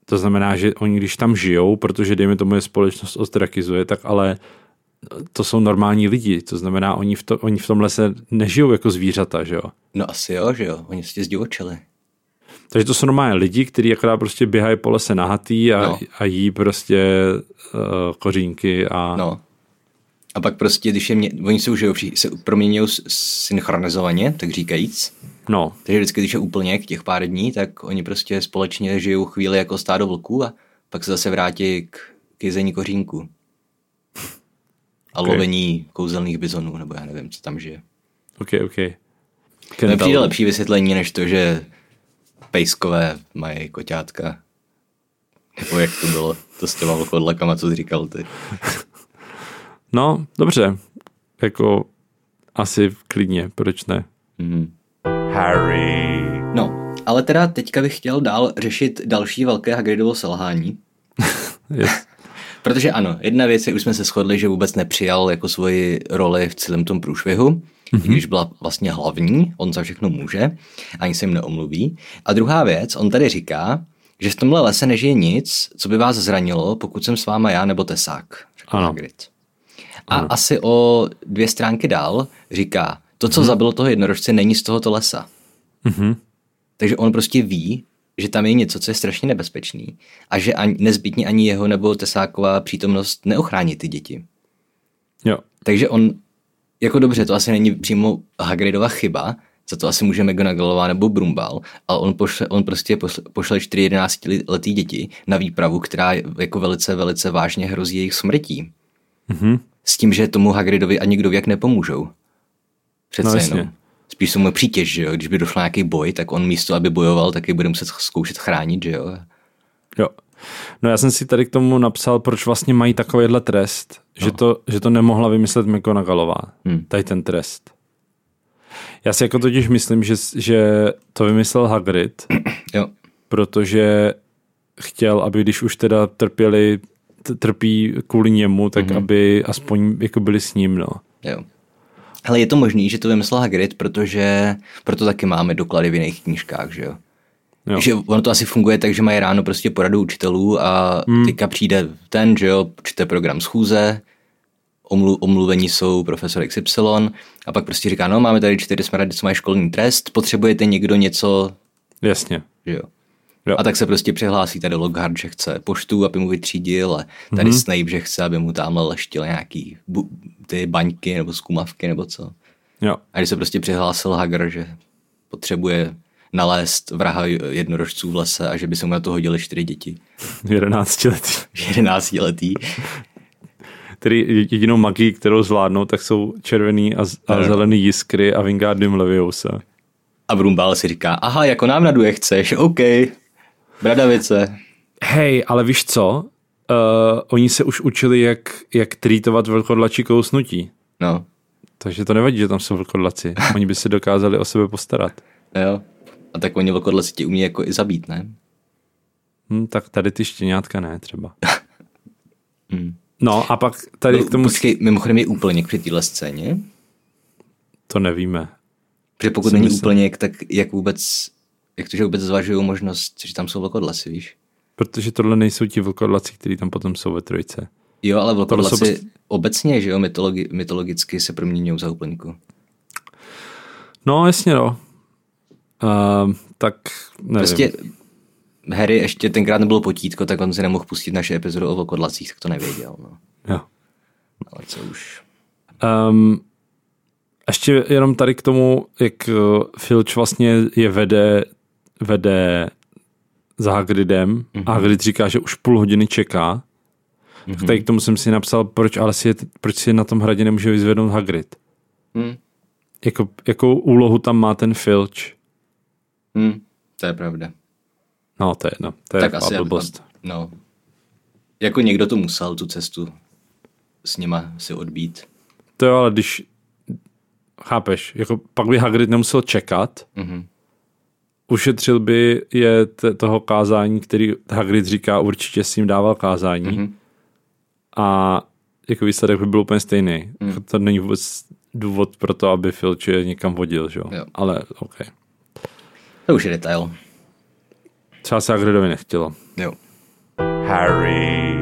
To znamená, že oni když tam žijou, protože dejme tomu je společnost ostrakizuje, tak ale to jsou normální lidi. To znamená, oni v, to, oni v tom lese nežijou jako zvířata, že jo? no asi jo, že jo, oni se zdivočeli. Takže to jsou normálně lidi, kteří akorát prostě běhají po lese nahatý a, No. a jí prostě uh, kořínky a No. A pak prostě, když je mě, oni se už se proměňují synchronizovaně, tak říkajíc, no. Takže vždycky, když je úplněk těch pár dní, tak oni prostě společně žijou chvíli jako stádo vlků a pak se zase vrátí k, k jezení kořínku. A Ok. lovení kouzelných bizonů, nebo já nevím, co tam žije. OK, OK. To mi přijde lepší vysvětlení, než to, že pejskové mají koťátka. Nebo jak to bylo, to s těma vlkodlakama, co jsi říkal ty. No, dobře. Jako asi klidně, proč ne? Mhm. Harry. No, ale teda teďka bych chtěl dál řešit další velké Hagridovo selhání. Yes. Protože ano, jedna věc je, už jsme se shodli, že vůbec nepřijal jako svoji roli v celém tom průšvihu, mm-hmm. i když byla vlastně hlavní, on za všechno může, ani se jim neomluví. A druhá věc, on tady říká, že v tomhle lese nežije nic, co by vás zranilo, pokud jsem s váma já nebo tesák, Ano. Hagrid. A asi o dvě stránky dál říká, to, co mm-hmm. zabilo toho jednorožce, není z tohoto lesa. Mhm. Takže on prostě ví, že tam je něco, co je strašně nebezpečný a že ani, nezbytně ani jeho nebo Tesáková přítomnost neochrání ty děti. Jo. Takže on, jako dobře, to asi není přímo Hagridova chyba, za to asi může McGonagallová nebo Brumbal, ale on, pošle, on prostě pošle, pošle 4 11 letý děti na výpravu, která jako velice, velice vážně hrozí jejich smrtí. Mhm. S tím, že tomu Hagridovi ani kdo jak nepomůžou. Přece No jasně. jenom. Spíš jsou mu přítěž, že jo? Když by došlo nějaký boj, tak on místo, aby bojoval, tak je bude muset zkoušet chránit, že jo? Jo. No já jsem si tady k tomu napsal, proč vlastně mají takovýhle trest, no. že, to, že to nemohla vymyslet McGonagallová, Hmm. tady ten trest. Já si jako totiž myslím, že, že to vymyslel Hagrid, Jo. protože chtěl, aby když už teda trpěli, trpí kvůli němu, tak mm-hmm. aby aspoň jako byli s ním, no. Jo. Ale je to možný, že to vymyslel Hagrid, protože proto taky máme doklady v jiných knížkách, že jo? Jo. Že ono to asi funguje tak, že mají ráno prostě poradu učitelů a hmm. teďka přijde ten, že jo, čte program schůze, omlu, omluvení jsou profesor XY a pak prostě říká, no máme tady čtyři smrady, co mají školní trest, potřebujete někdo něco, Jasně. že jo. Jo. A tak se prostě přihlásí tady Lockhart, že chce poštu, aby mu vytřídil a tady mm-hmm. Snape, že chce, aby mu tamhle leštil nějaký bu- ty baňky nebo zkumavky nebo co. Jo. A když se prostě přihlásil Hagar, že potřebuje nalézt vraha jednorožců v lese a že by se mu na to hodili čtyři děti. 11 letý. 11 letý. Který jedinou magii, kterou zvládnou, tak jsou červený a, z- a zelený jiskry a Wingardium Leviosa. A Brumbál si říká, aha, jako nám naduje chceš, OK. Bradavice. Hej, ale víš co? Uh, oni se už učili, jak, jak trýtovat vlkodlačí kousnutí. No, Takže to nevadí, že tam jsou vlkodlaci. Oni by se dokázali o sebe postarat. jo. A tak oni vlkodle si tě umí jako i zabít, ne? Hm, tak tady ty štěňátka ne třeba. Hmm. No a pak tady No, k tomu, Počkej, mimochodem je úplněk při téhle scéně. to nevíme. Protože pokud není myslím. úplněk, tak jak vůbec, jak to, že vůbec zvažují možnost, že tam jsou vlkodlasy, víš? Protože tohle nejsou ti vlkodlaci, kteří tam potom jsou ve trojce. Jo, ale vlkodlasy Tohle jsou obecně, že jo, mytologi, mytologicky se proměňují za úplňku. No, jasně no. Uh, tak nevím. Prostě Harry ještě tenkrát nebylo potítko, tak on si nemohl pustit naše epizodu o vlkodlacích, tak to nevěděl. No. Jo. Ale co už. Um, ještě jenom tady k tomu, jak uh, Filch vlastně je vede, vede za Hagridem Mhm. mm-hmm. a Hagrid říká, že už půl hodiny čeká. Mm-hmm. Tak tady k tomu jsem si napsal, proč, ale si je, proč si na tom hradě nemůže vyzvednout Hagrid. Hm. Jako, jakou úlohu tam má ten Filch? Hm. To je pravda. No, to je jedno. To je tak asi, blbost. no. Jako někdo to musel tu cestu s nima si odbít. To jo, ale když chápeš, jako pak by Hagrid nemusel čekat, Mhm. Ušetřil by je t- toho kázání, který Hagrid říká, určitě s ním dával kázání Mhm. mm-hmm. a jako výsledek by byl úplně stejný. Mm. To není vůbec důvod pro to, aby Filch je někam vodil, že? jo? Jo. Ale OK. To už je detail. Třeba se Hagridovi nechtělo. Jo. Harry,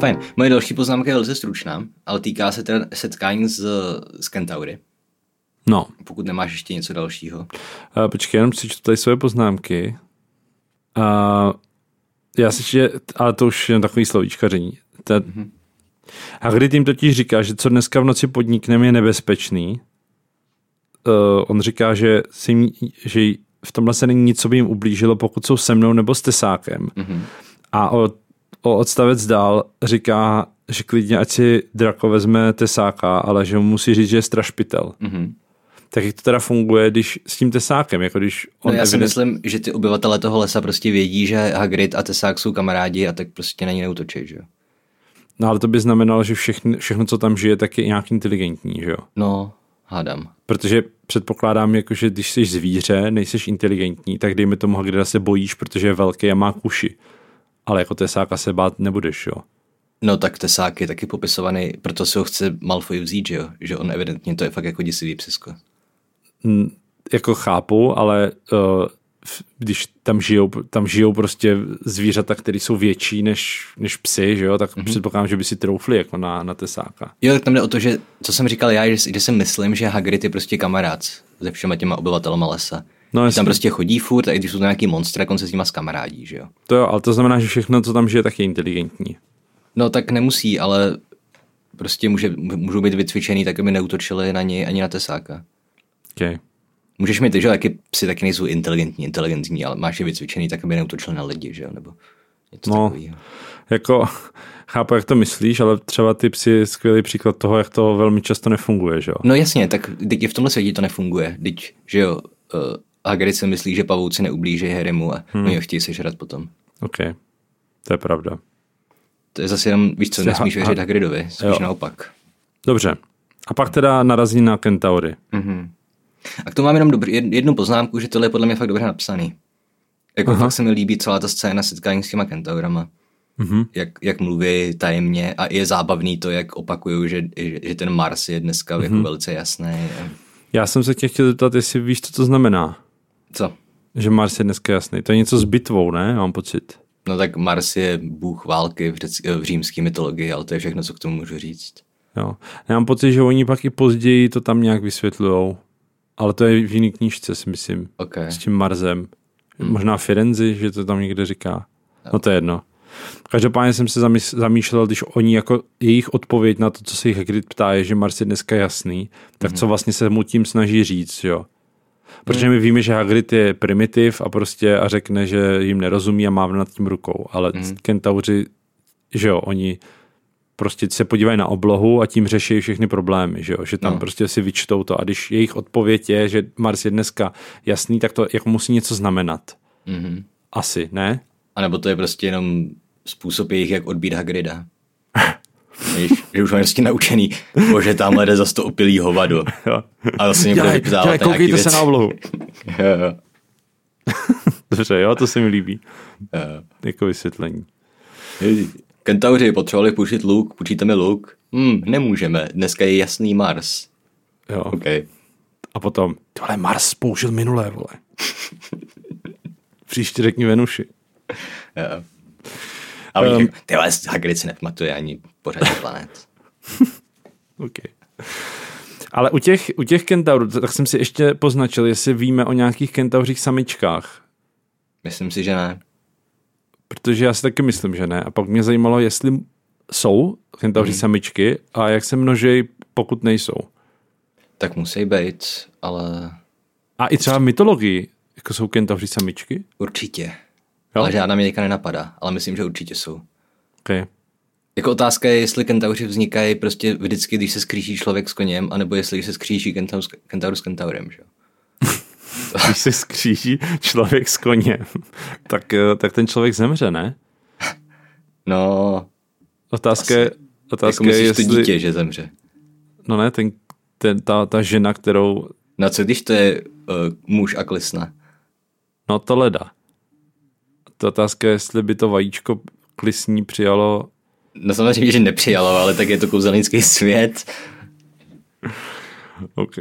Fajn. Moje další poznámka je velice stručná, ale týká se teda setkání s, s Kentaury. No, Pokud nemáš ještě něco dalšího. uh, počkej, jenom si čtu tady svoje poznámky. Uh, já si ještě, ale to už je takový slovíčkaření. Ta, mm-hmm. Hagrid jim totiž říká, že co dneska v noci podnikneme je nebezpečný. Uh, on říká, že, si, že v tomhle se není nic, co by jim ublížilo, pokud jsou se mnou nebo s tesákem. Mm-hmm. A o, o odstavec dál říká, že klidně ať si Draco vezme tesáka, ale že mu musí říct, že je strašpitel. Mhm. Tak jak to teda funguje, když s tím tesákem, jako když No, on já si evident- myslím, že ty obyvatele toho lesa prostě vědí, že Hagrid a Tesák jsou kamarádi a tak prostě na ní neutočí, že jo? No ale to by znamenalo, že všechny, všechno, co tam žije, tak je nějak inteligentní, že jo? No, hádám. Protože předpokládám, jako, že když jsi zvíře, nejseš inteligentní, tak dejme tomu Hagrida se bojíš, protože je velký a má kuši. Ale jako tesáka se bát nebudeš, jo? No tak Tesák je taky popisovaný, proto si ho chce Malfoy vzít, že jo? Že on evidentně to je fakt jako děsivý psisko. Jako chápu, ale uh, když tam žijou, tam žijou prostě zvířata, které jsou větší než, než psy, že jo? Tak mm-hmm. předpokládám, že by si troufli jako na, na tesáka. Jo, tak tam jde o to, že, co jsem říkal já, že, že si myslím, že Hagrid je prostě kamarád se všema těma obyvatelama lesa. No, jasně. tam prostě chodí furt a i když jsou to nějaký monstry, tak on se s nima skamarádí, že jo? To jo, ale to znamená, že všechno, co tam žije, tak je inteligentní. No tak nemusí, ale prostě může, můžou být vycvičený tak, aby neutočili na něj ani na Tesáka. Okay. Můžeš mít, že jo, taky psi taky nejsou inteligentní, inteligentní, ale máš je vycvičený tak, aby neutočili na lidi, že jo, nebo něco No. takového. Jako, chápu, jak to myslíš, ale třeba ty psi je skvělý příklad toho, jak to velmi často nefunguje, že jo? No jasně, tak teď i v tomhle světě to nefunguje. Teď, že jo, uh, Hagrid si myslí, že pavouci neublíží Harrymu a hmm. oni ho chtějí sežrat potom. OK, to je pravda. To je zase jenom, víš co, nesmíš ha- věřit ha- Hagridovi, spíš Jo. naopak. Dobře. A pak teda narazí na Kentaury. A k tomu mám jenom dobrý, jed- jednu poznámku, že tohle je podle mě fakt dobře napsaný. Jako Aha. fakt se mi líbí celá ta scéna setkání s těma kentaurama. Mhm. Jak, jak mluví tajemně a je zábavný to, jak opakují, že, že, že ten Mars je dneska Mhm. jako velice jasný. Já jsem se tě chtěl zeptat, jestli víš, co to znamená. Co? Že Mars je dneska jasný. To je něco s bitvou, ne? Mám pocit. No tak Mars je bůh války v, řeck, v římské mytologii, ale to je všechno, co k tomu můžu říct. Jo. Já mám pocit, že oni pak i později to tam nějak vysvětlujou. Ale to je v jiný knížce, si myslím. OK. S tím Marsem. Možná Firenzi, že to tam někde říká. No to je jedno. Každopádně jsem se zamýšlel, když oni jako jejich odpověď na to, co se jich Hagrid ptá, je, že Mars je dneska jasný, tak co vlastně se mu tím snaží říct, jo. Protože my víme, že Hagrid je primitiv a prostě a řekne, že jim nerozumí a mávne nad tím rukou, ale kentauři, že jo, oni prostě se podívají na oblohu a tím řeší všechny problémy, že jo, že tam No. prostě si vyčtou to a když jejich odpověď je, že Mars je dneska jasný, tak to jako musí něco znamenat. Mhm. Asi, ne? A nebo to je prostě jenom způsob jejich, jak odbít Hagrida. Víš, že už mají prostě naučený, bože, tamhle jde zase to opilý hovado. Jo. A zase mě bude vyptávat na nějaký věci. oblohu. Jo, jo. Dobře, jo, to se mi líbí. Uh, Jako vysvětlení. Kentauři potřebovali půjčit luk, půjčíte mi luk? Hm, nemůžeme, dneska je jasný Mars. Jo. OK. A potom, tohle Mars použil minulé, vole. Příště řekni Venuši. Jo. A oni Um, um, ty vole, Hagrid si nepamatuje ani pořadí planet. Okay. Ale u těch, u těch kentaurů, tak jsem si ještě poznačil, jestli víme o nějakých kentauřích samičkách. Myslím si, že ne. Protože já si taky myslím, že ne. A pak mě zajímalo, jestli jsou kentauři Mhm. samičky a jak se množí, pokud nejsou. Tak musí být, ale A i třeba v mytologii, jako jsou kentauři samičky? určitě. Jo. Ale žádná mě teďka nenapadá, ale myslím, že určitě jsou. Okay. Jako otázka je, jestli kentauři vznikají prostě vždycky, když se skříží člověk s koněm, anebo jestli se skříží kentaur, s- kentaur s kentaurem, že? Když se skříží člověk s koněm, tak, eh, tak ten člověk zemře, ne? No, Otázka je, jako otázka je myslíš jestli... to dítě, že zemře. No ne, ten, ten, ta, ta žena, kterou... No co když to je uh, muž a klisna? No to leda. Ta otázka je, jestli by to vajíčko klisní přijalo... No samozřejmě, že nepřijalo, ale tak je to kouzelnický svět. OK.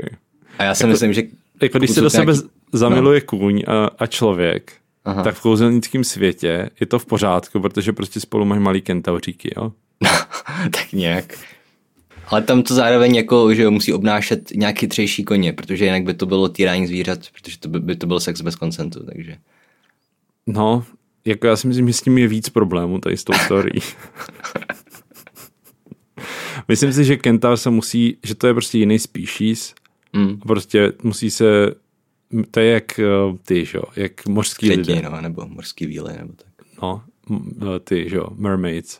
A já si myslím, že Jako když se do sebe nějaký- zamiluje kůň a, a člověk, Aha. tak v kouzelnickém světě je to v pořádku, protože prostě spolu mají malý kentauříky, jo? tak nějak. Ale tam to zároveň jako, že musí obnášet nějak chytřejší koně, protože jinak by to bylo týrání zvířat, protože to by, by to byl sex bez konsentu, takže. No, jako já si myslím, že s tím je víc problémů tady s tou story. myslím si, že kentaur se musí, že to je prostě jiný species Mm. a prostě musí se, to je jak eh, ty, že jo, jak mořský lidé. no, nebo morský víly, nebo tak. No, eh, ty, že jo, mermaids.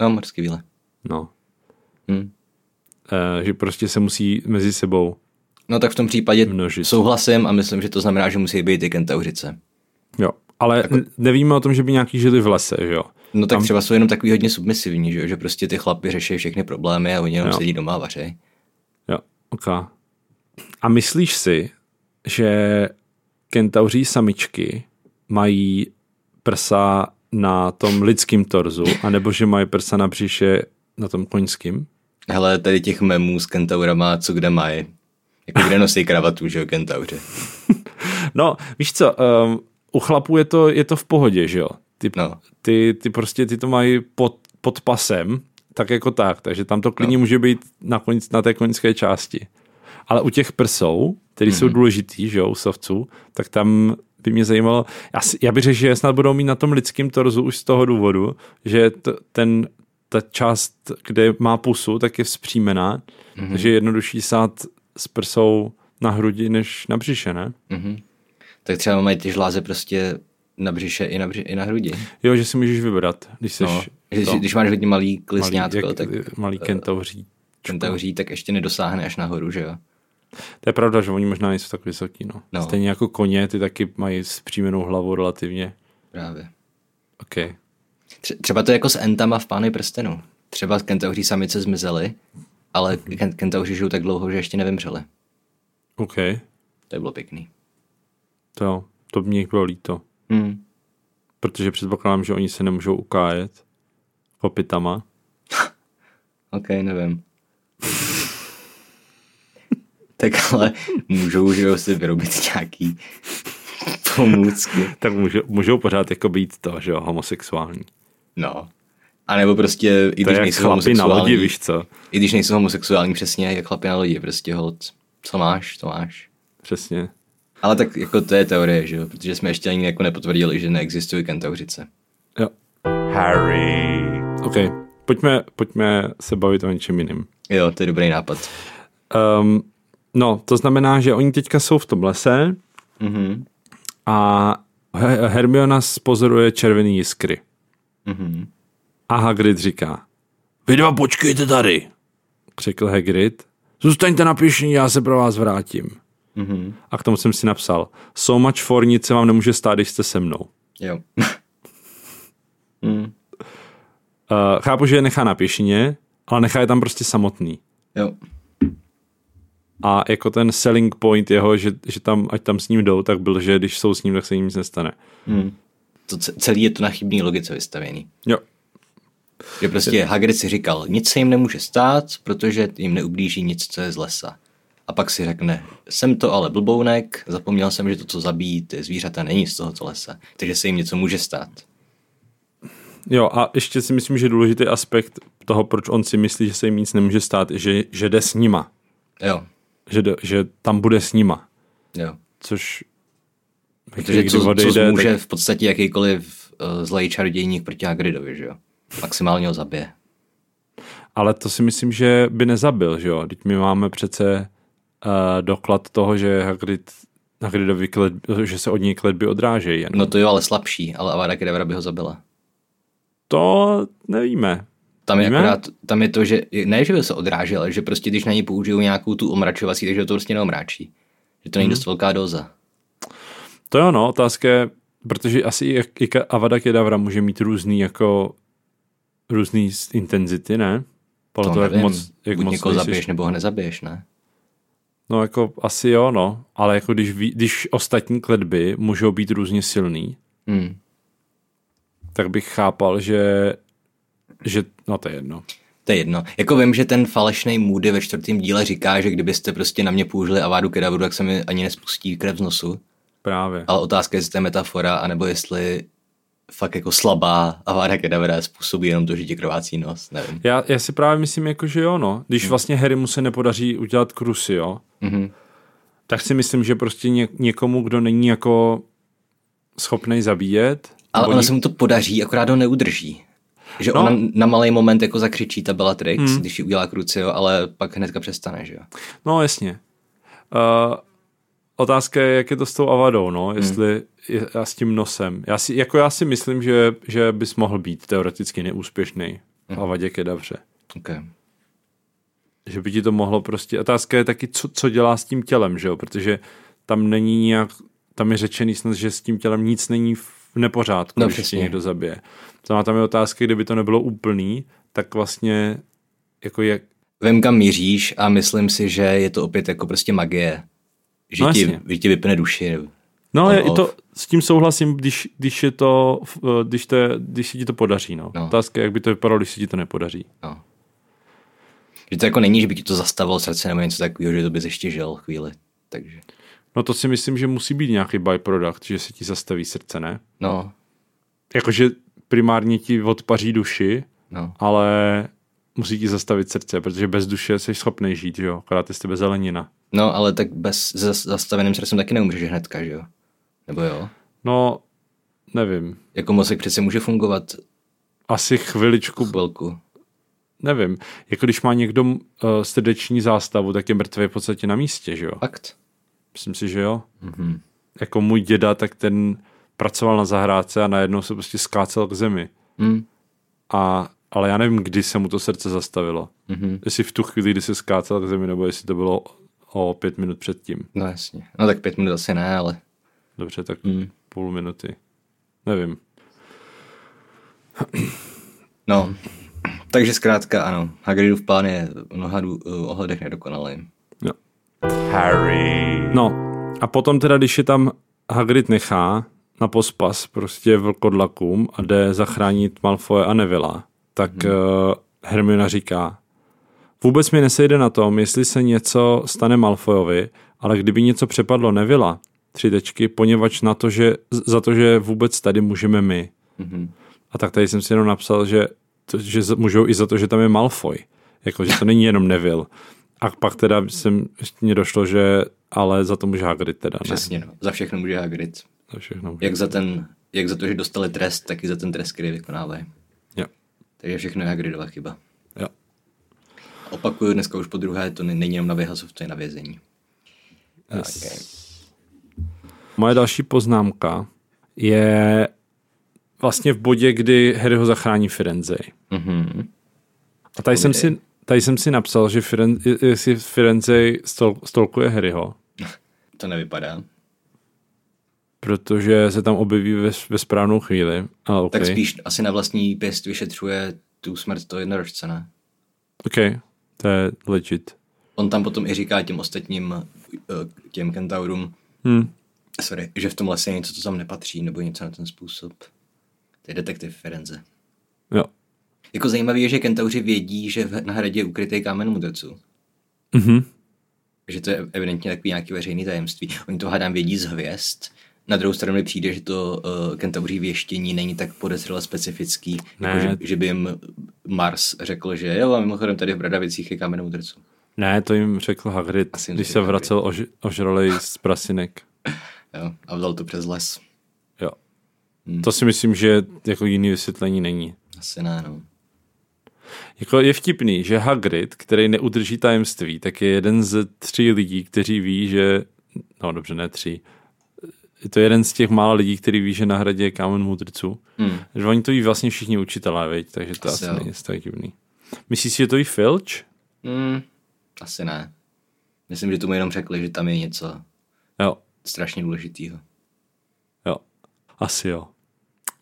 No, morský víle. No, Hm. Eh, že prostě se musí mezi sebou No tak v tom případě Množit. souhlasím a myslím, že to znamená, že musí být i kentauřice. Jo, ale jako... nevíme o tom, že by nějaký žili v lese, že jo. No tak třeba jsou jenom takový hodně submisivní, že, jo? že prostě ty chlapy řeší všechny problémy a oni jenom Jo. sedí doma a vařej. Jo, ok. A myslíš si, že kentauří samičky mají prsa na tom lidském torzu, anebo že mají prsa na břiše na tom koňským? Hele, tady těch memů s kentaurama, co kde mají. Jako kde nosí kravatu, že jo, kentauři. No, víš co, um, u chlapů je to, je to v pohodě, že jo? Ty, No. ty, ty prostě ty to mají pod, pod pasem, tak jako tak, takže tam to klidně no. může být na, koň, na té koňské části. Ale u těch prsou, které mm-hmm. jsou důležitý, že jo, u savců, tak tam by mě zajímalo, já, já bych řekl, že je snad budou mít na tom lidském torzu už z toho důvodu, že t, ten, ta část, kde má pusu, tak je vzpřímená, mm-hmm. takže je jednodušší sát s prsou na hrudi, než na břiše, ne? Mhm. Tak třeba mají ty žláze prostě na břiše i na, bři, i na hrudi. Jo, že si můžeš vybrat, když jsi No, že, když máš hodně malý klisňátko, malý, tak jak, malý kentauří. kentauří tak ještě nedosáhne až nahoru, že jo? To je pravda, že oni možná nejsou tak vysoký, no. No. Stejně jako koně, ty taky mají zpřímenou hlavu relativně. Právě. OK. Tře- Třeba to je jako s entama v Pány prstenu. Třeba kentauří samice zmizely, ale ken- kentauři žijou tak dlouho, že ještě nevymřeli. OK. To je bylo pěkný. To, jo, to by mě bylo líto. Hmm. Protože předpokládám, že oni se nemůžou ukájet kopitama. OK, nevím. Tak ale můžou, že jo, si vyrobit nějaký pomůcky. Tak můžou, můžou pořád jako být to, že jo, homosexuální. No. A nebo prostě, i To když nejsou chlapi na homosexuální, lodi, víš co? i když nejsou homosexuální, přesně jak chlapi na lodi, prostě hold, co máš, to máš. Přesně. Ale tak jako to je teorie, že jo, protože jsme ještě ani jako nepotvrdili, že neexistují kentauřice. Jo. Harry. OK. Pojďme, pojďme se bavit o něčem jiným. Jo, to je dobrý nápad. Um, no, to znamená, že oni teďka jsou v tom lese Mhm. a He- Hermiona pozoruje červený jiskry. Mhm. A Hagrid říká, vy dva počkejte tady, řekl Hagrid. Zůstaňte na pěšině, já se pro vás vrátím. Mhm. A k tomu jsem si napsal, so much for nic se vám nemůže stát, když jste se mnou. Jo. mm. Uh, chápu, že je nechá na pěšině, ale nechá je tam prostě samotný. Jo. A jako ten selling point jeho, že, že tam, ať tam s ním jdou, tak byl, že když jsou s ním, tak se jim nic nestane. Hmm. To ce- celý je to na chybný logice vystavěný. Jo. Že prostě Hagrid si říkal, nic se jim nemůže stát, protože jim neublíží nic, co je z lesa. A pak si řekne, jsem to ale blbounek, zapomněl jsem, že to, co zabíjí ty zvířata, není z tohoto lesa. Takže se jim něco může stát. Jo, a ještě si myslím, že důležitý aspekt toho, proč on si myslí, že se jim nic nemůže stát, je, že, že jde s nima. Jo, Že, jde, že tam bude s nima. jo. Což... Protože co, co odejde, může tak- v podstatě jakýkoliv uh, zlej čarodějník proti Hagridovi, že jo? Maximálně ho zabije. Ale to si myslím, že by nezabil, že jo? Teď my máme přece uh, doklad toho, že Hagrid, Hagridovi klet, že se od něj kletby odrážejí. No to jo, ale slabší, ale Avada Kedavra by ho zabila. To nevíme. Tam je, Víme? akorát, tam je to, že ne, že by se odrážel, ale že prostě když na ní použijou nějakou tu omračovací, takže to prostě neomráčí. Že to není Mhm. dost velká doza. To jo, no, otázka je, protože asi i, i Avada Kedavra může mít různý jako různý intenzity, ne? Podle To toho, jak nevím. moc, jak Buď moc někoho zabiješ, nebo ho nezabiješ, ne? No jako asi jo, no. Ale jako když, když ostatní kletby můžou být různě silný, Hmm. tak bych chápal, že, že no to je jedno. To je jedno. Jako vím, že ten falešný Moody ve čtvrtém díle říká, že kdybyste prostě na mě použili Avádu Kedavru, tak se mi ani nespustí krev z nosu. Právě. Ale otázka je, jestli to je metafora, anebo jestli fakt jako slabá Aváda Kedavra způsobí jenom to, že ti krvácí nos. Nevím. Já, já si právě myslím, jako, že jo, no. Když vlastně Harry mu se nepodaří udělat krusy, jo, Mhm. tak si myslím, že prostě ně, někomu, kdo není jako schopný zabíjet, Ale ono nik- se mu to podaří, akorát ho neudrží. Že No. ona na malý moment jako zakřičí ta Bellatrix, hmm. když ji udělá Crucio, ale pak hnedka přestane, že jo. No jasně. Uh, otázka je, jak je to s tou Avadou, no, jestli je, a s tím nosem. Já si, jako já si myslím, že, že bys mohl být teoreticky neúspěšný v Avadě Kedavře. Okay. Že by ti to mohlo prostě... Otázka je taky, co, co dělá s tím tělem, že jo? Protože tam není nějak... Tam je řečený snad, že s tím tělem nic není v nepořádku, No, když tě někdo zabije. Má tam je otázka, kdyby to nebylo úplný, tak vlastně jako jak... Vím, kam míříš a myslím si, že je to opět jako prostě magie. Že, No ti, jasně. že ti vypne duši. No, je, to, s tím souhlasím, když, když je to, eh, když, to, je- když se ti to podaří, no. no. Otázka jak by to vypadalo, když se ti to nepodaří. No. Že to jako není, že by ti to zastavilo srdce nebo něco takového, že to bys ještě žil chvíli. Takže, No to si myslím, že musí být nějaký byproduct, že se ti zastaví srdce, ne? no, Jakože primárně ti odpaří duši, no. ale musí ti zastavit srdce, protože bez duše jsi schopný žít, že jo? Akorát je z tebe zelenina. No, ale tak bez zastaveným srdcem taky neumřeš hnedka, že jo? Nebo jo? No, nevím. Jako mozek přece může fungovat Asi chviličku, chvilku. nevím. Jako když má někdo uh, srdeční zástavu, tak je mrtvý v podstatě na místě, že jo? Fakt? Myslím si, že jo. Mhm. Jako můj děda, tak ten pracoval na zahrádce a najednou se prostě skácel k zemi. Hm. A, ale já nevím, kdy se mu to srdce zastavilo. Mhm. Jestli v tu chvíli, kdy se skácel k zemi, nebo jestli to bylo o pět minut předtím. No jasně. No tak pět minut asi ne, ale Dobře, tak hm. půl minuty. Nevím. no. Takže zkrátka ano, Hagridův plán je v mnoha dů- uh, ohledech nedokonalý. Jo. Harry. No a potom teda, když je tam Hagrid nechá na pospas prostě vlkodlakům a jde zachránit Malfoje a Nevilla, tak hmm. uh, Hermiona říká, vůbec mi nesejde na tom, jestli se něco stane Malfojovi, ale kdyby něco přepadlo Nevilla, tři tečky, poněvadž na to, že, za to, že vůbec tady můžeme my. Mhm. A tak tady jsem si jenom napsal, že, to, že můžou i za to, že tam je Malfoy. Jako, že to není jenom Neville. A pak teda jsem, mě došlo, že ale za to může Hagrid teda, ne? Přesně, no. Za všechno může Hagrid. Za všechno. Jak za, ten, jak za to, že dostali trest, tak i za ten trest, který vykonávají. Jo. Takže všechno je Hagridova chyba. Jo. Opakuju dneska už po druhé, to ne- není jenom na vyhazov, to je na vězení. Yes. Okay. Moje další poznámka je vlastně v bodě, kdy Harry ho zachrání Firenze. Mhm. A tady jsem, si, tady jsem si napsal, že Firenze, jestli Firenze stol, stolkuje Harryho, To nevypadá. Protože se tam objeví ve, ve správnou chvíli. Ale okay. Tak spíš asi na vlastní pěst vyšetřuje tu smrt toho jednorožce, ne? OK, to je legit. on tam potom i říká těm ostatním, eh, těm kentaurům, Hm. sorry, že v tom lese je něco, co tam nepatří, nebo něco na ten způsob. To je detektiv Ferenze. Jo. Jako zajímavé je, že kentauři vědí, že v- na hradě je ukrytý kámen mudrců. Mhm. Že to je evidentně takový nějaký veřejný tajemství. Oni to hádám vědí z hvězd. Na druhou stranu mi přijde, že to uh, kentauří věštění není tak podezřele specifický, Ne. jako že, že, by jim Mars řekl, že jo, a mimochodem tady v Bradavicích je kámen mudrců. Ne, to jim řekl Hagrid, Asi když se vracel ož, ožralej z prasinek. Jo, a vzal to přes les. Jo. Hmm. To si myslím, že jako jiný vysvětlení není. Asi ne, no. Jako je vtipný, že Hagrid, který neudrží tajemství, tak je jeden z tří lidí, kteří ví, že... No dobře, ne tří. Je to jeden z těch mála lidí, který ví, že na hradě je kámen mudrců. Hmm. Že oni to ví vlastně všichni učitelé, veď? takže to Asi asi, není tak divný. Myslíš si, že to ví Filch? Hmm, asi ne. Myslím, že tomu jenom řekli, že tam je něco Jo, strašně důležitého. jo. Asi jo.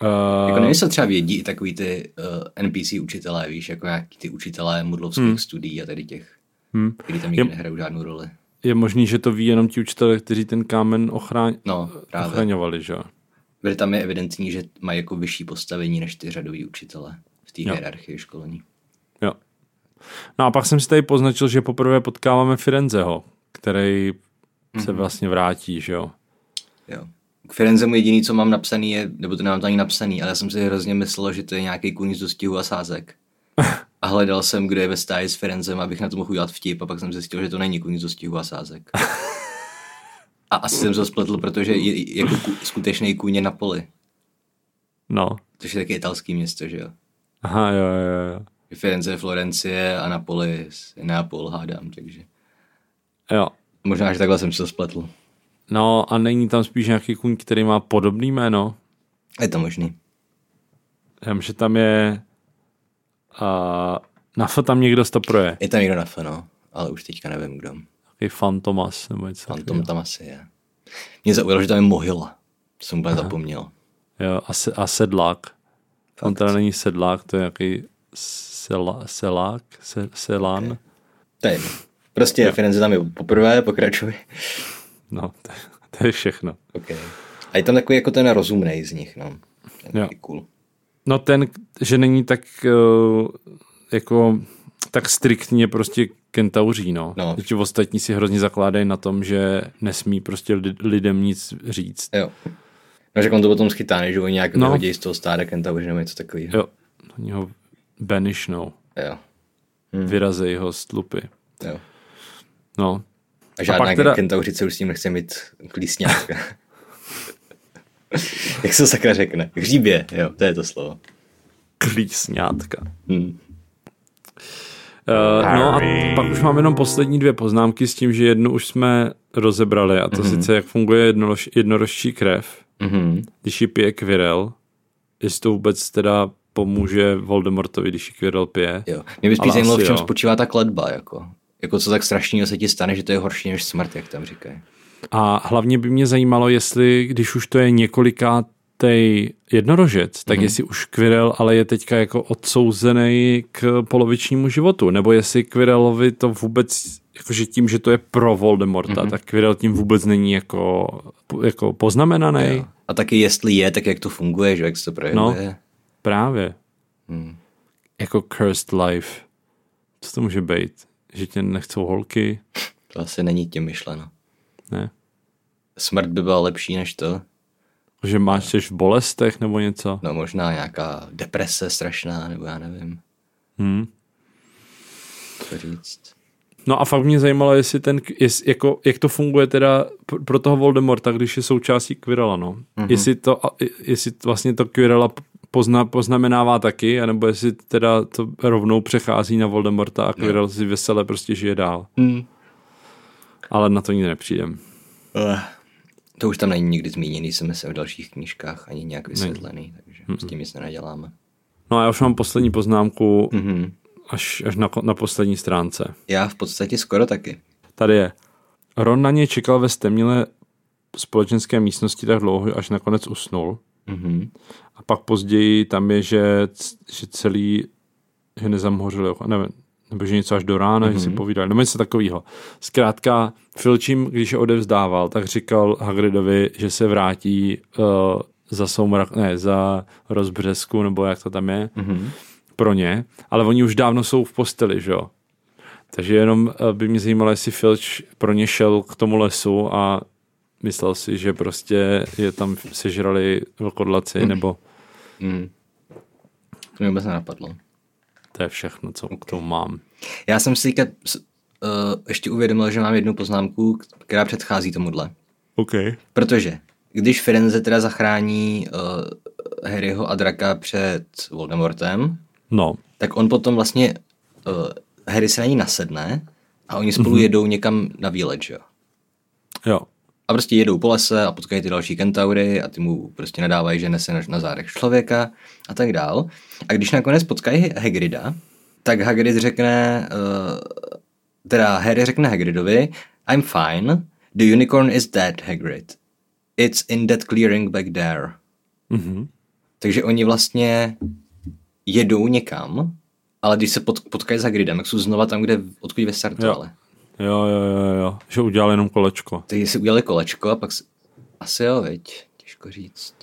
Jako Uh, nevím, jestli třeba vědí i takový ty uh, NPC učitelé, víš, jako nějaký ty učitelé mudlovských hmm. studií a tady těch, hmm. kteří tam nikdy Je- nehrajou žádnou roli. Je možný, že to ví jenom ti učitelé, kteří ten kámen ochráň, No, právě. ochraňovali, že jo? Protože tam je evidentní, že mají jako vyšší postavení než ty řadoví učitelé v té hierarchii školení. Jo. No a pak jsem si tady poznačil, že poprvé potkáváme Firenzeho, který se Mhm. vlastně vrátí, že jo? Jo. K Firenzemu jediný, co mám napsaný, je, nebo to nemám to ani napsaný, ale já jsem si hrozně myslel, že to je nějaký kůň z dostihu a sázek. A hledal jsem, kdo je ve stáji s Firenzem, abych na to mohl udělat vtip, a pak jsem zjistil, že to není kůň z dostihu a sázek. A asi jsem se to spletl, protože je, jako ku, skutečný kůň je na poli. No. Což je taky italský město, že jo? Aha, jo, jo, jo. Firenze je Florencie a Napoli je Neapol, hádám, takže... Jo. Možná, že takhle jsem se to spletl. No a není tam spíš nějaký kůň, který má podobný jméno? Je to možný. Já že tam je... A na F tam někdo stoproje. Je tam někdo na F, no, ale už teďka nevím, kdo. Takový Fantomas nebo něco. Fantom tam asi je. Mě zaujalo, že tam je mohyla. To jsem úplně zapomněl. Jo, a, se, a sedlák. On teda není sedlák, to je nějaký sela, selák, se, selán. To je jedno. Prostě Firenze tam je poprvé, pokračuj. No, to, to je všechno. Okay. A je tam takový jako ten rozumnej z nich, no. Ten Jo. cool. No ten, že není tak uh, jako tak striktně prostě kentauří, no. No. Že ostatní si hrozně zakládají na tom, že nesmí prostě li, lidem nic říct. Jo. No, že on to potom schytá, než oni nějak No. vyhodí z toho stáda kentauři nebo něco takového. Jo, oni ho banishnou, Jo. vyrazej ho z tlupy. jo. No, A žádná pak teda... kentauřice už s tím nechce mít klísňátka. Jak se sakra řekne? Hříbě, jo, to je to slovo. klísňátka. Hm. Uh, no a pak už mám jenom poslední dvě poznámky s tím, že jednu už jsme rozebrali a to mm-hmm. sice jak funguje jednorož, jednorožčí krev, Mhm. když ji pije Quirrell, jestli to vůbec teda pomůže Voldemortovi, když ji Quirrell pije. Jo. Mě by spíš zajímalo, v čem jo. spočívá ta kletba, jako. Jako co tak strašného se ti stane, že to je horší než smrt, jak tam říkají. A hlavně by mě zajímalo, jestli, když už to je několikátej jednorožec, tak mm-hmm. jestli už Quirrell ale je teďka jako odsouzený k polovičnímu životu, nebo jestli Quirrellovi to vůbec, jakože tím, že to je pro Voldemorta, mm-hmm. tak Quirrell tím vůbec není jako, jako poznamenaný. Jo. A taky jestli je, tak jak to funguje, že jak se to projevuje. No. Právě. Hmm. Jako cursed life. Co to může být? Že tě nechcou holky? To asi není tím myšleno. Ne? Smrt by byla lepší než to. Že máš seš v bolestech nebo něco? No možná nějaká deprese strašná, nebo já nevím, Hmm. co říct. No a fakt mě zajímalo, jestli ten, jest, jako, jak to funguje teda pr- pro toho Voldemorta, když je součástí Quirrella, no. Mm-hmm. Jestli, to, jestli vlastně to Quirrella pozna, poznamenává taky, anebo jestli teda to rovnou přechází na Voldemorta a Quirrell si vesele prostě žije dál. Hmm. Ale na to nikdy nepřijdem. Uh. To už tam není nikdy zmíněný, si myslím, v dalších knížkách, ani nějak vysvětlený, takže s tím nic nenaděláme. No a já už mám poslední poznámku Mhm. až, až na, na poslední stránce. Já v podstatě skoro taky. Tady je. Ron na něj čekal ve stemnilé společenské místnosti tak dlouho, až nakonec usnul. Mhm. A pak později tam je, že, že celý, že nezamhořil, jeho- nevím, nebo že něco až do rána, mm-hmm. že si povídali, nebo něco takového. Zkrátka, Filčím, když je odevzdával, tak říkal Hagridovi, že se vrátí uh, za soumrak, ne, za rozbřesku, nebo jak to tam je, mm-hmm. pro ně, ale oni už dávno jsou v posteli, že jo. Takže jenom uh, by mě zajímalo, jestli Filč pro ně šel k tomu lesu a myslel si, že prostě je tam sežrali vlkodlaci, mm. nebo... Mm. To mě vůbec nenapadlo. To je všechno, co k tomu mám. Já jsem si teďka uh, ještě uvědomil, že mám jednu poznámku, která předchází tomuhle. OK. Protože když Firenze teda zachrání uh, Harryho a Draka před Voldemortem, no. tak on potom vlastně, uh, Harry se na ní nasedne a oni spolu mm-hmm. jedou někam na výlet, že jo? Jo. A prostě jedou po lese a potkají ty další kentaury a ty mu prostě nadávají, že nese na zádech člověka a tak dál. A když nakonec potkají Hagrida, tak Hagrid řekne, uh, teda Harry řekne Hagridovi, I'm fine, the unicorn is dead, Hagrid. It's in that clearing back there. Mm-hmm. Takže oni vlastně jedou někam, ale když se pot, potkají s Hagridem, tak jsou znova tam, kde, odkud vystartovali. Jo, jo, jo, jo, že udělali jenom kolečko. Takže si udělali kolečko a pak si... asi jo, viď, těžko říct.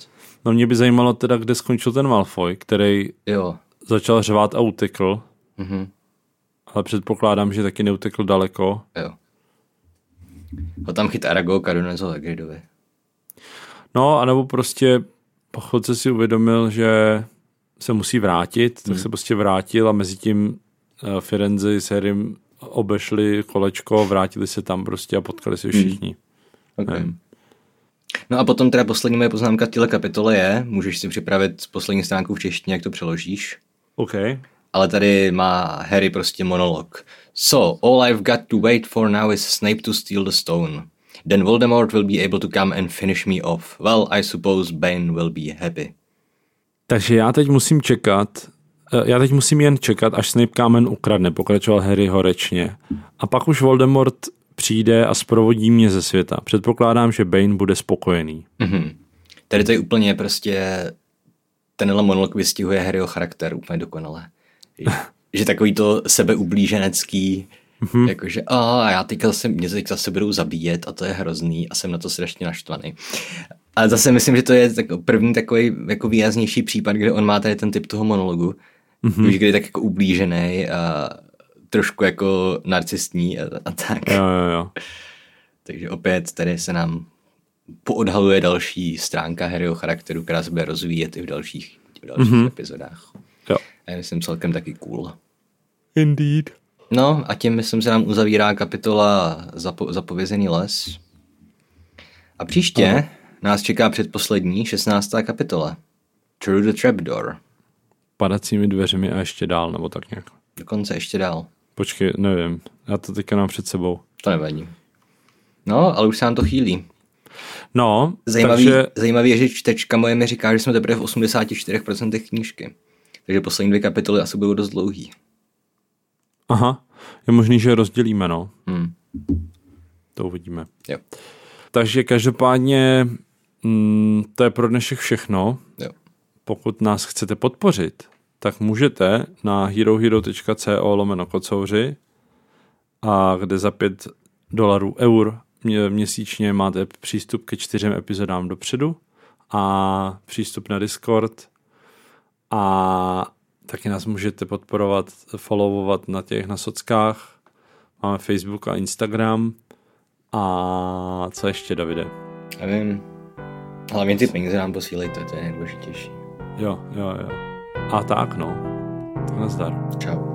No mě by zajímalo teda, kde skončil ten Malfoy, který jo. začal řvát a utekl. Mm-hmm. Ale předpokládám, že taky neutekl daleko. Jo. Ho tam chyt Aragog a donesl Hagridovi. No, anebo prostě po chodce si uvědomil, že se musí vrátit, tak hmm. se prostě vrátil a mezi tím uh, Firenze s Harrym obešli kolečko, vrátili se tam prostě a potkali se všichni. Hmm. Okay. No a potom teda poslední moje poznámka v téhle kapitole je, můžeš si připravit poslední stránku v češtině, jak to přeložíš. OK. Ale tady má Harry prostě monolog. So, all I've got to wait for now is Snape to steal the stone. Then Voldemort will be able to come and finish me off. Well, I suppose Bane will be happy. Takže já teď musím čekat, já teď musím jen čekat, až Snape kámen ukradne, pokračoval Harry horečně. A pak už Voldemort přijde a zprovodí mě ze světa. Předpokládám, že Bane bude spokojený. Mm-hmm. Tady to je úplně prostě, tenhle monolog vystihuje Harryho charakter úplně dokonale. Že, takový to sebeublíženecký, Mm-hmm. Jakože, a já teďka se, mě teďka se budou zabíjet a to je hrozný a jsem na to strašně naštvaný. Ale zase myslím, že to je tak, první takový jako výraznější případ, kde on má tady ten typ toho monologu, mm-hmm. už kdy je tak jako ublížený a trošku jako narcistní a, a tak. Jo, jo, jo. Takže opět tady se nám poodhaluje další stránka Harryho charakteru, která se bude rozvíjet i v dalších, v dalších mm-hmm. epizodách. Jo. A já myslím celkem taky cool. Indeed. No a tím myslím se nám uzavírá kapitola Zapo- Zapovězený les. A příště Aha. nás čeká předposlední 16. kapitola. Through the Trapdoor. Padacími dveřmi a ještě dál, nebo tak nějak. Dokonce ještě dál. Počkej, nevím. Já to teďka mám před sebou. To nevadí. No, ale už se nám to chýlí. No, zajímavý, takže... zajímavý je, že čtečka moje mi říká, že jsme teprve v 84% knížky. Takže poslední dvě kapitoly asi budou dost dlouhý. Aha, je možný, že rozdělíme, no. Hmm. To uvidíme. Jo. Takže každopádně mm, to je pro dnešek všechno. Jo. Pokud nás chcete podpořit, tak můžete na herohero.co lomeno kocouři a kde za 5 dolarů eur měsíčně máte přístup ke čtyřem epizodám dopředu a přístup na Discord a taky nás můžete podporovat, followovat na těch na sockách. Máme Facebook a Instagram. A co ještě, Davide? Nevím. Hlavně ty peníze nám posílejte, to je nejdůležitější. Jo, jo, jo. A tak, no. Tak nazdar. Čau.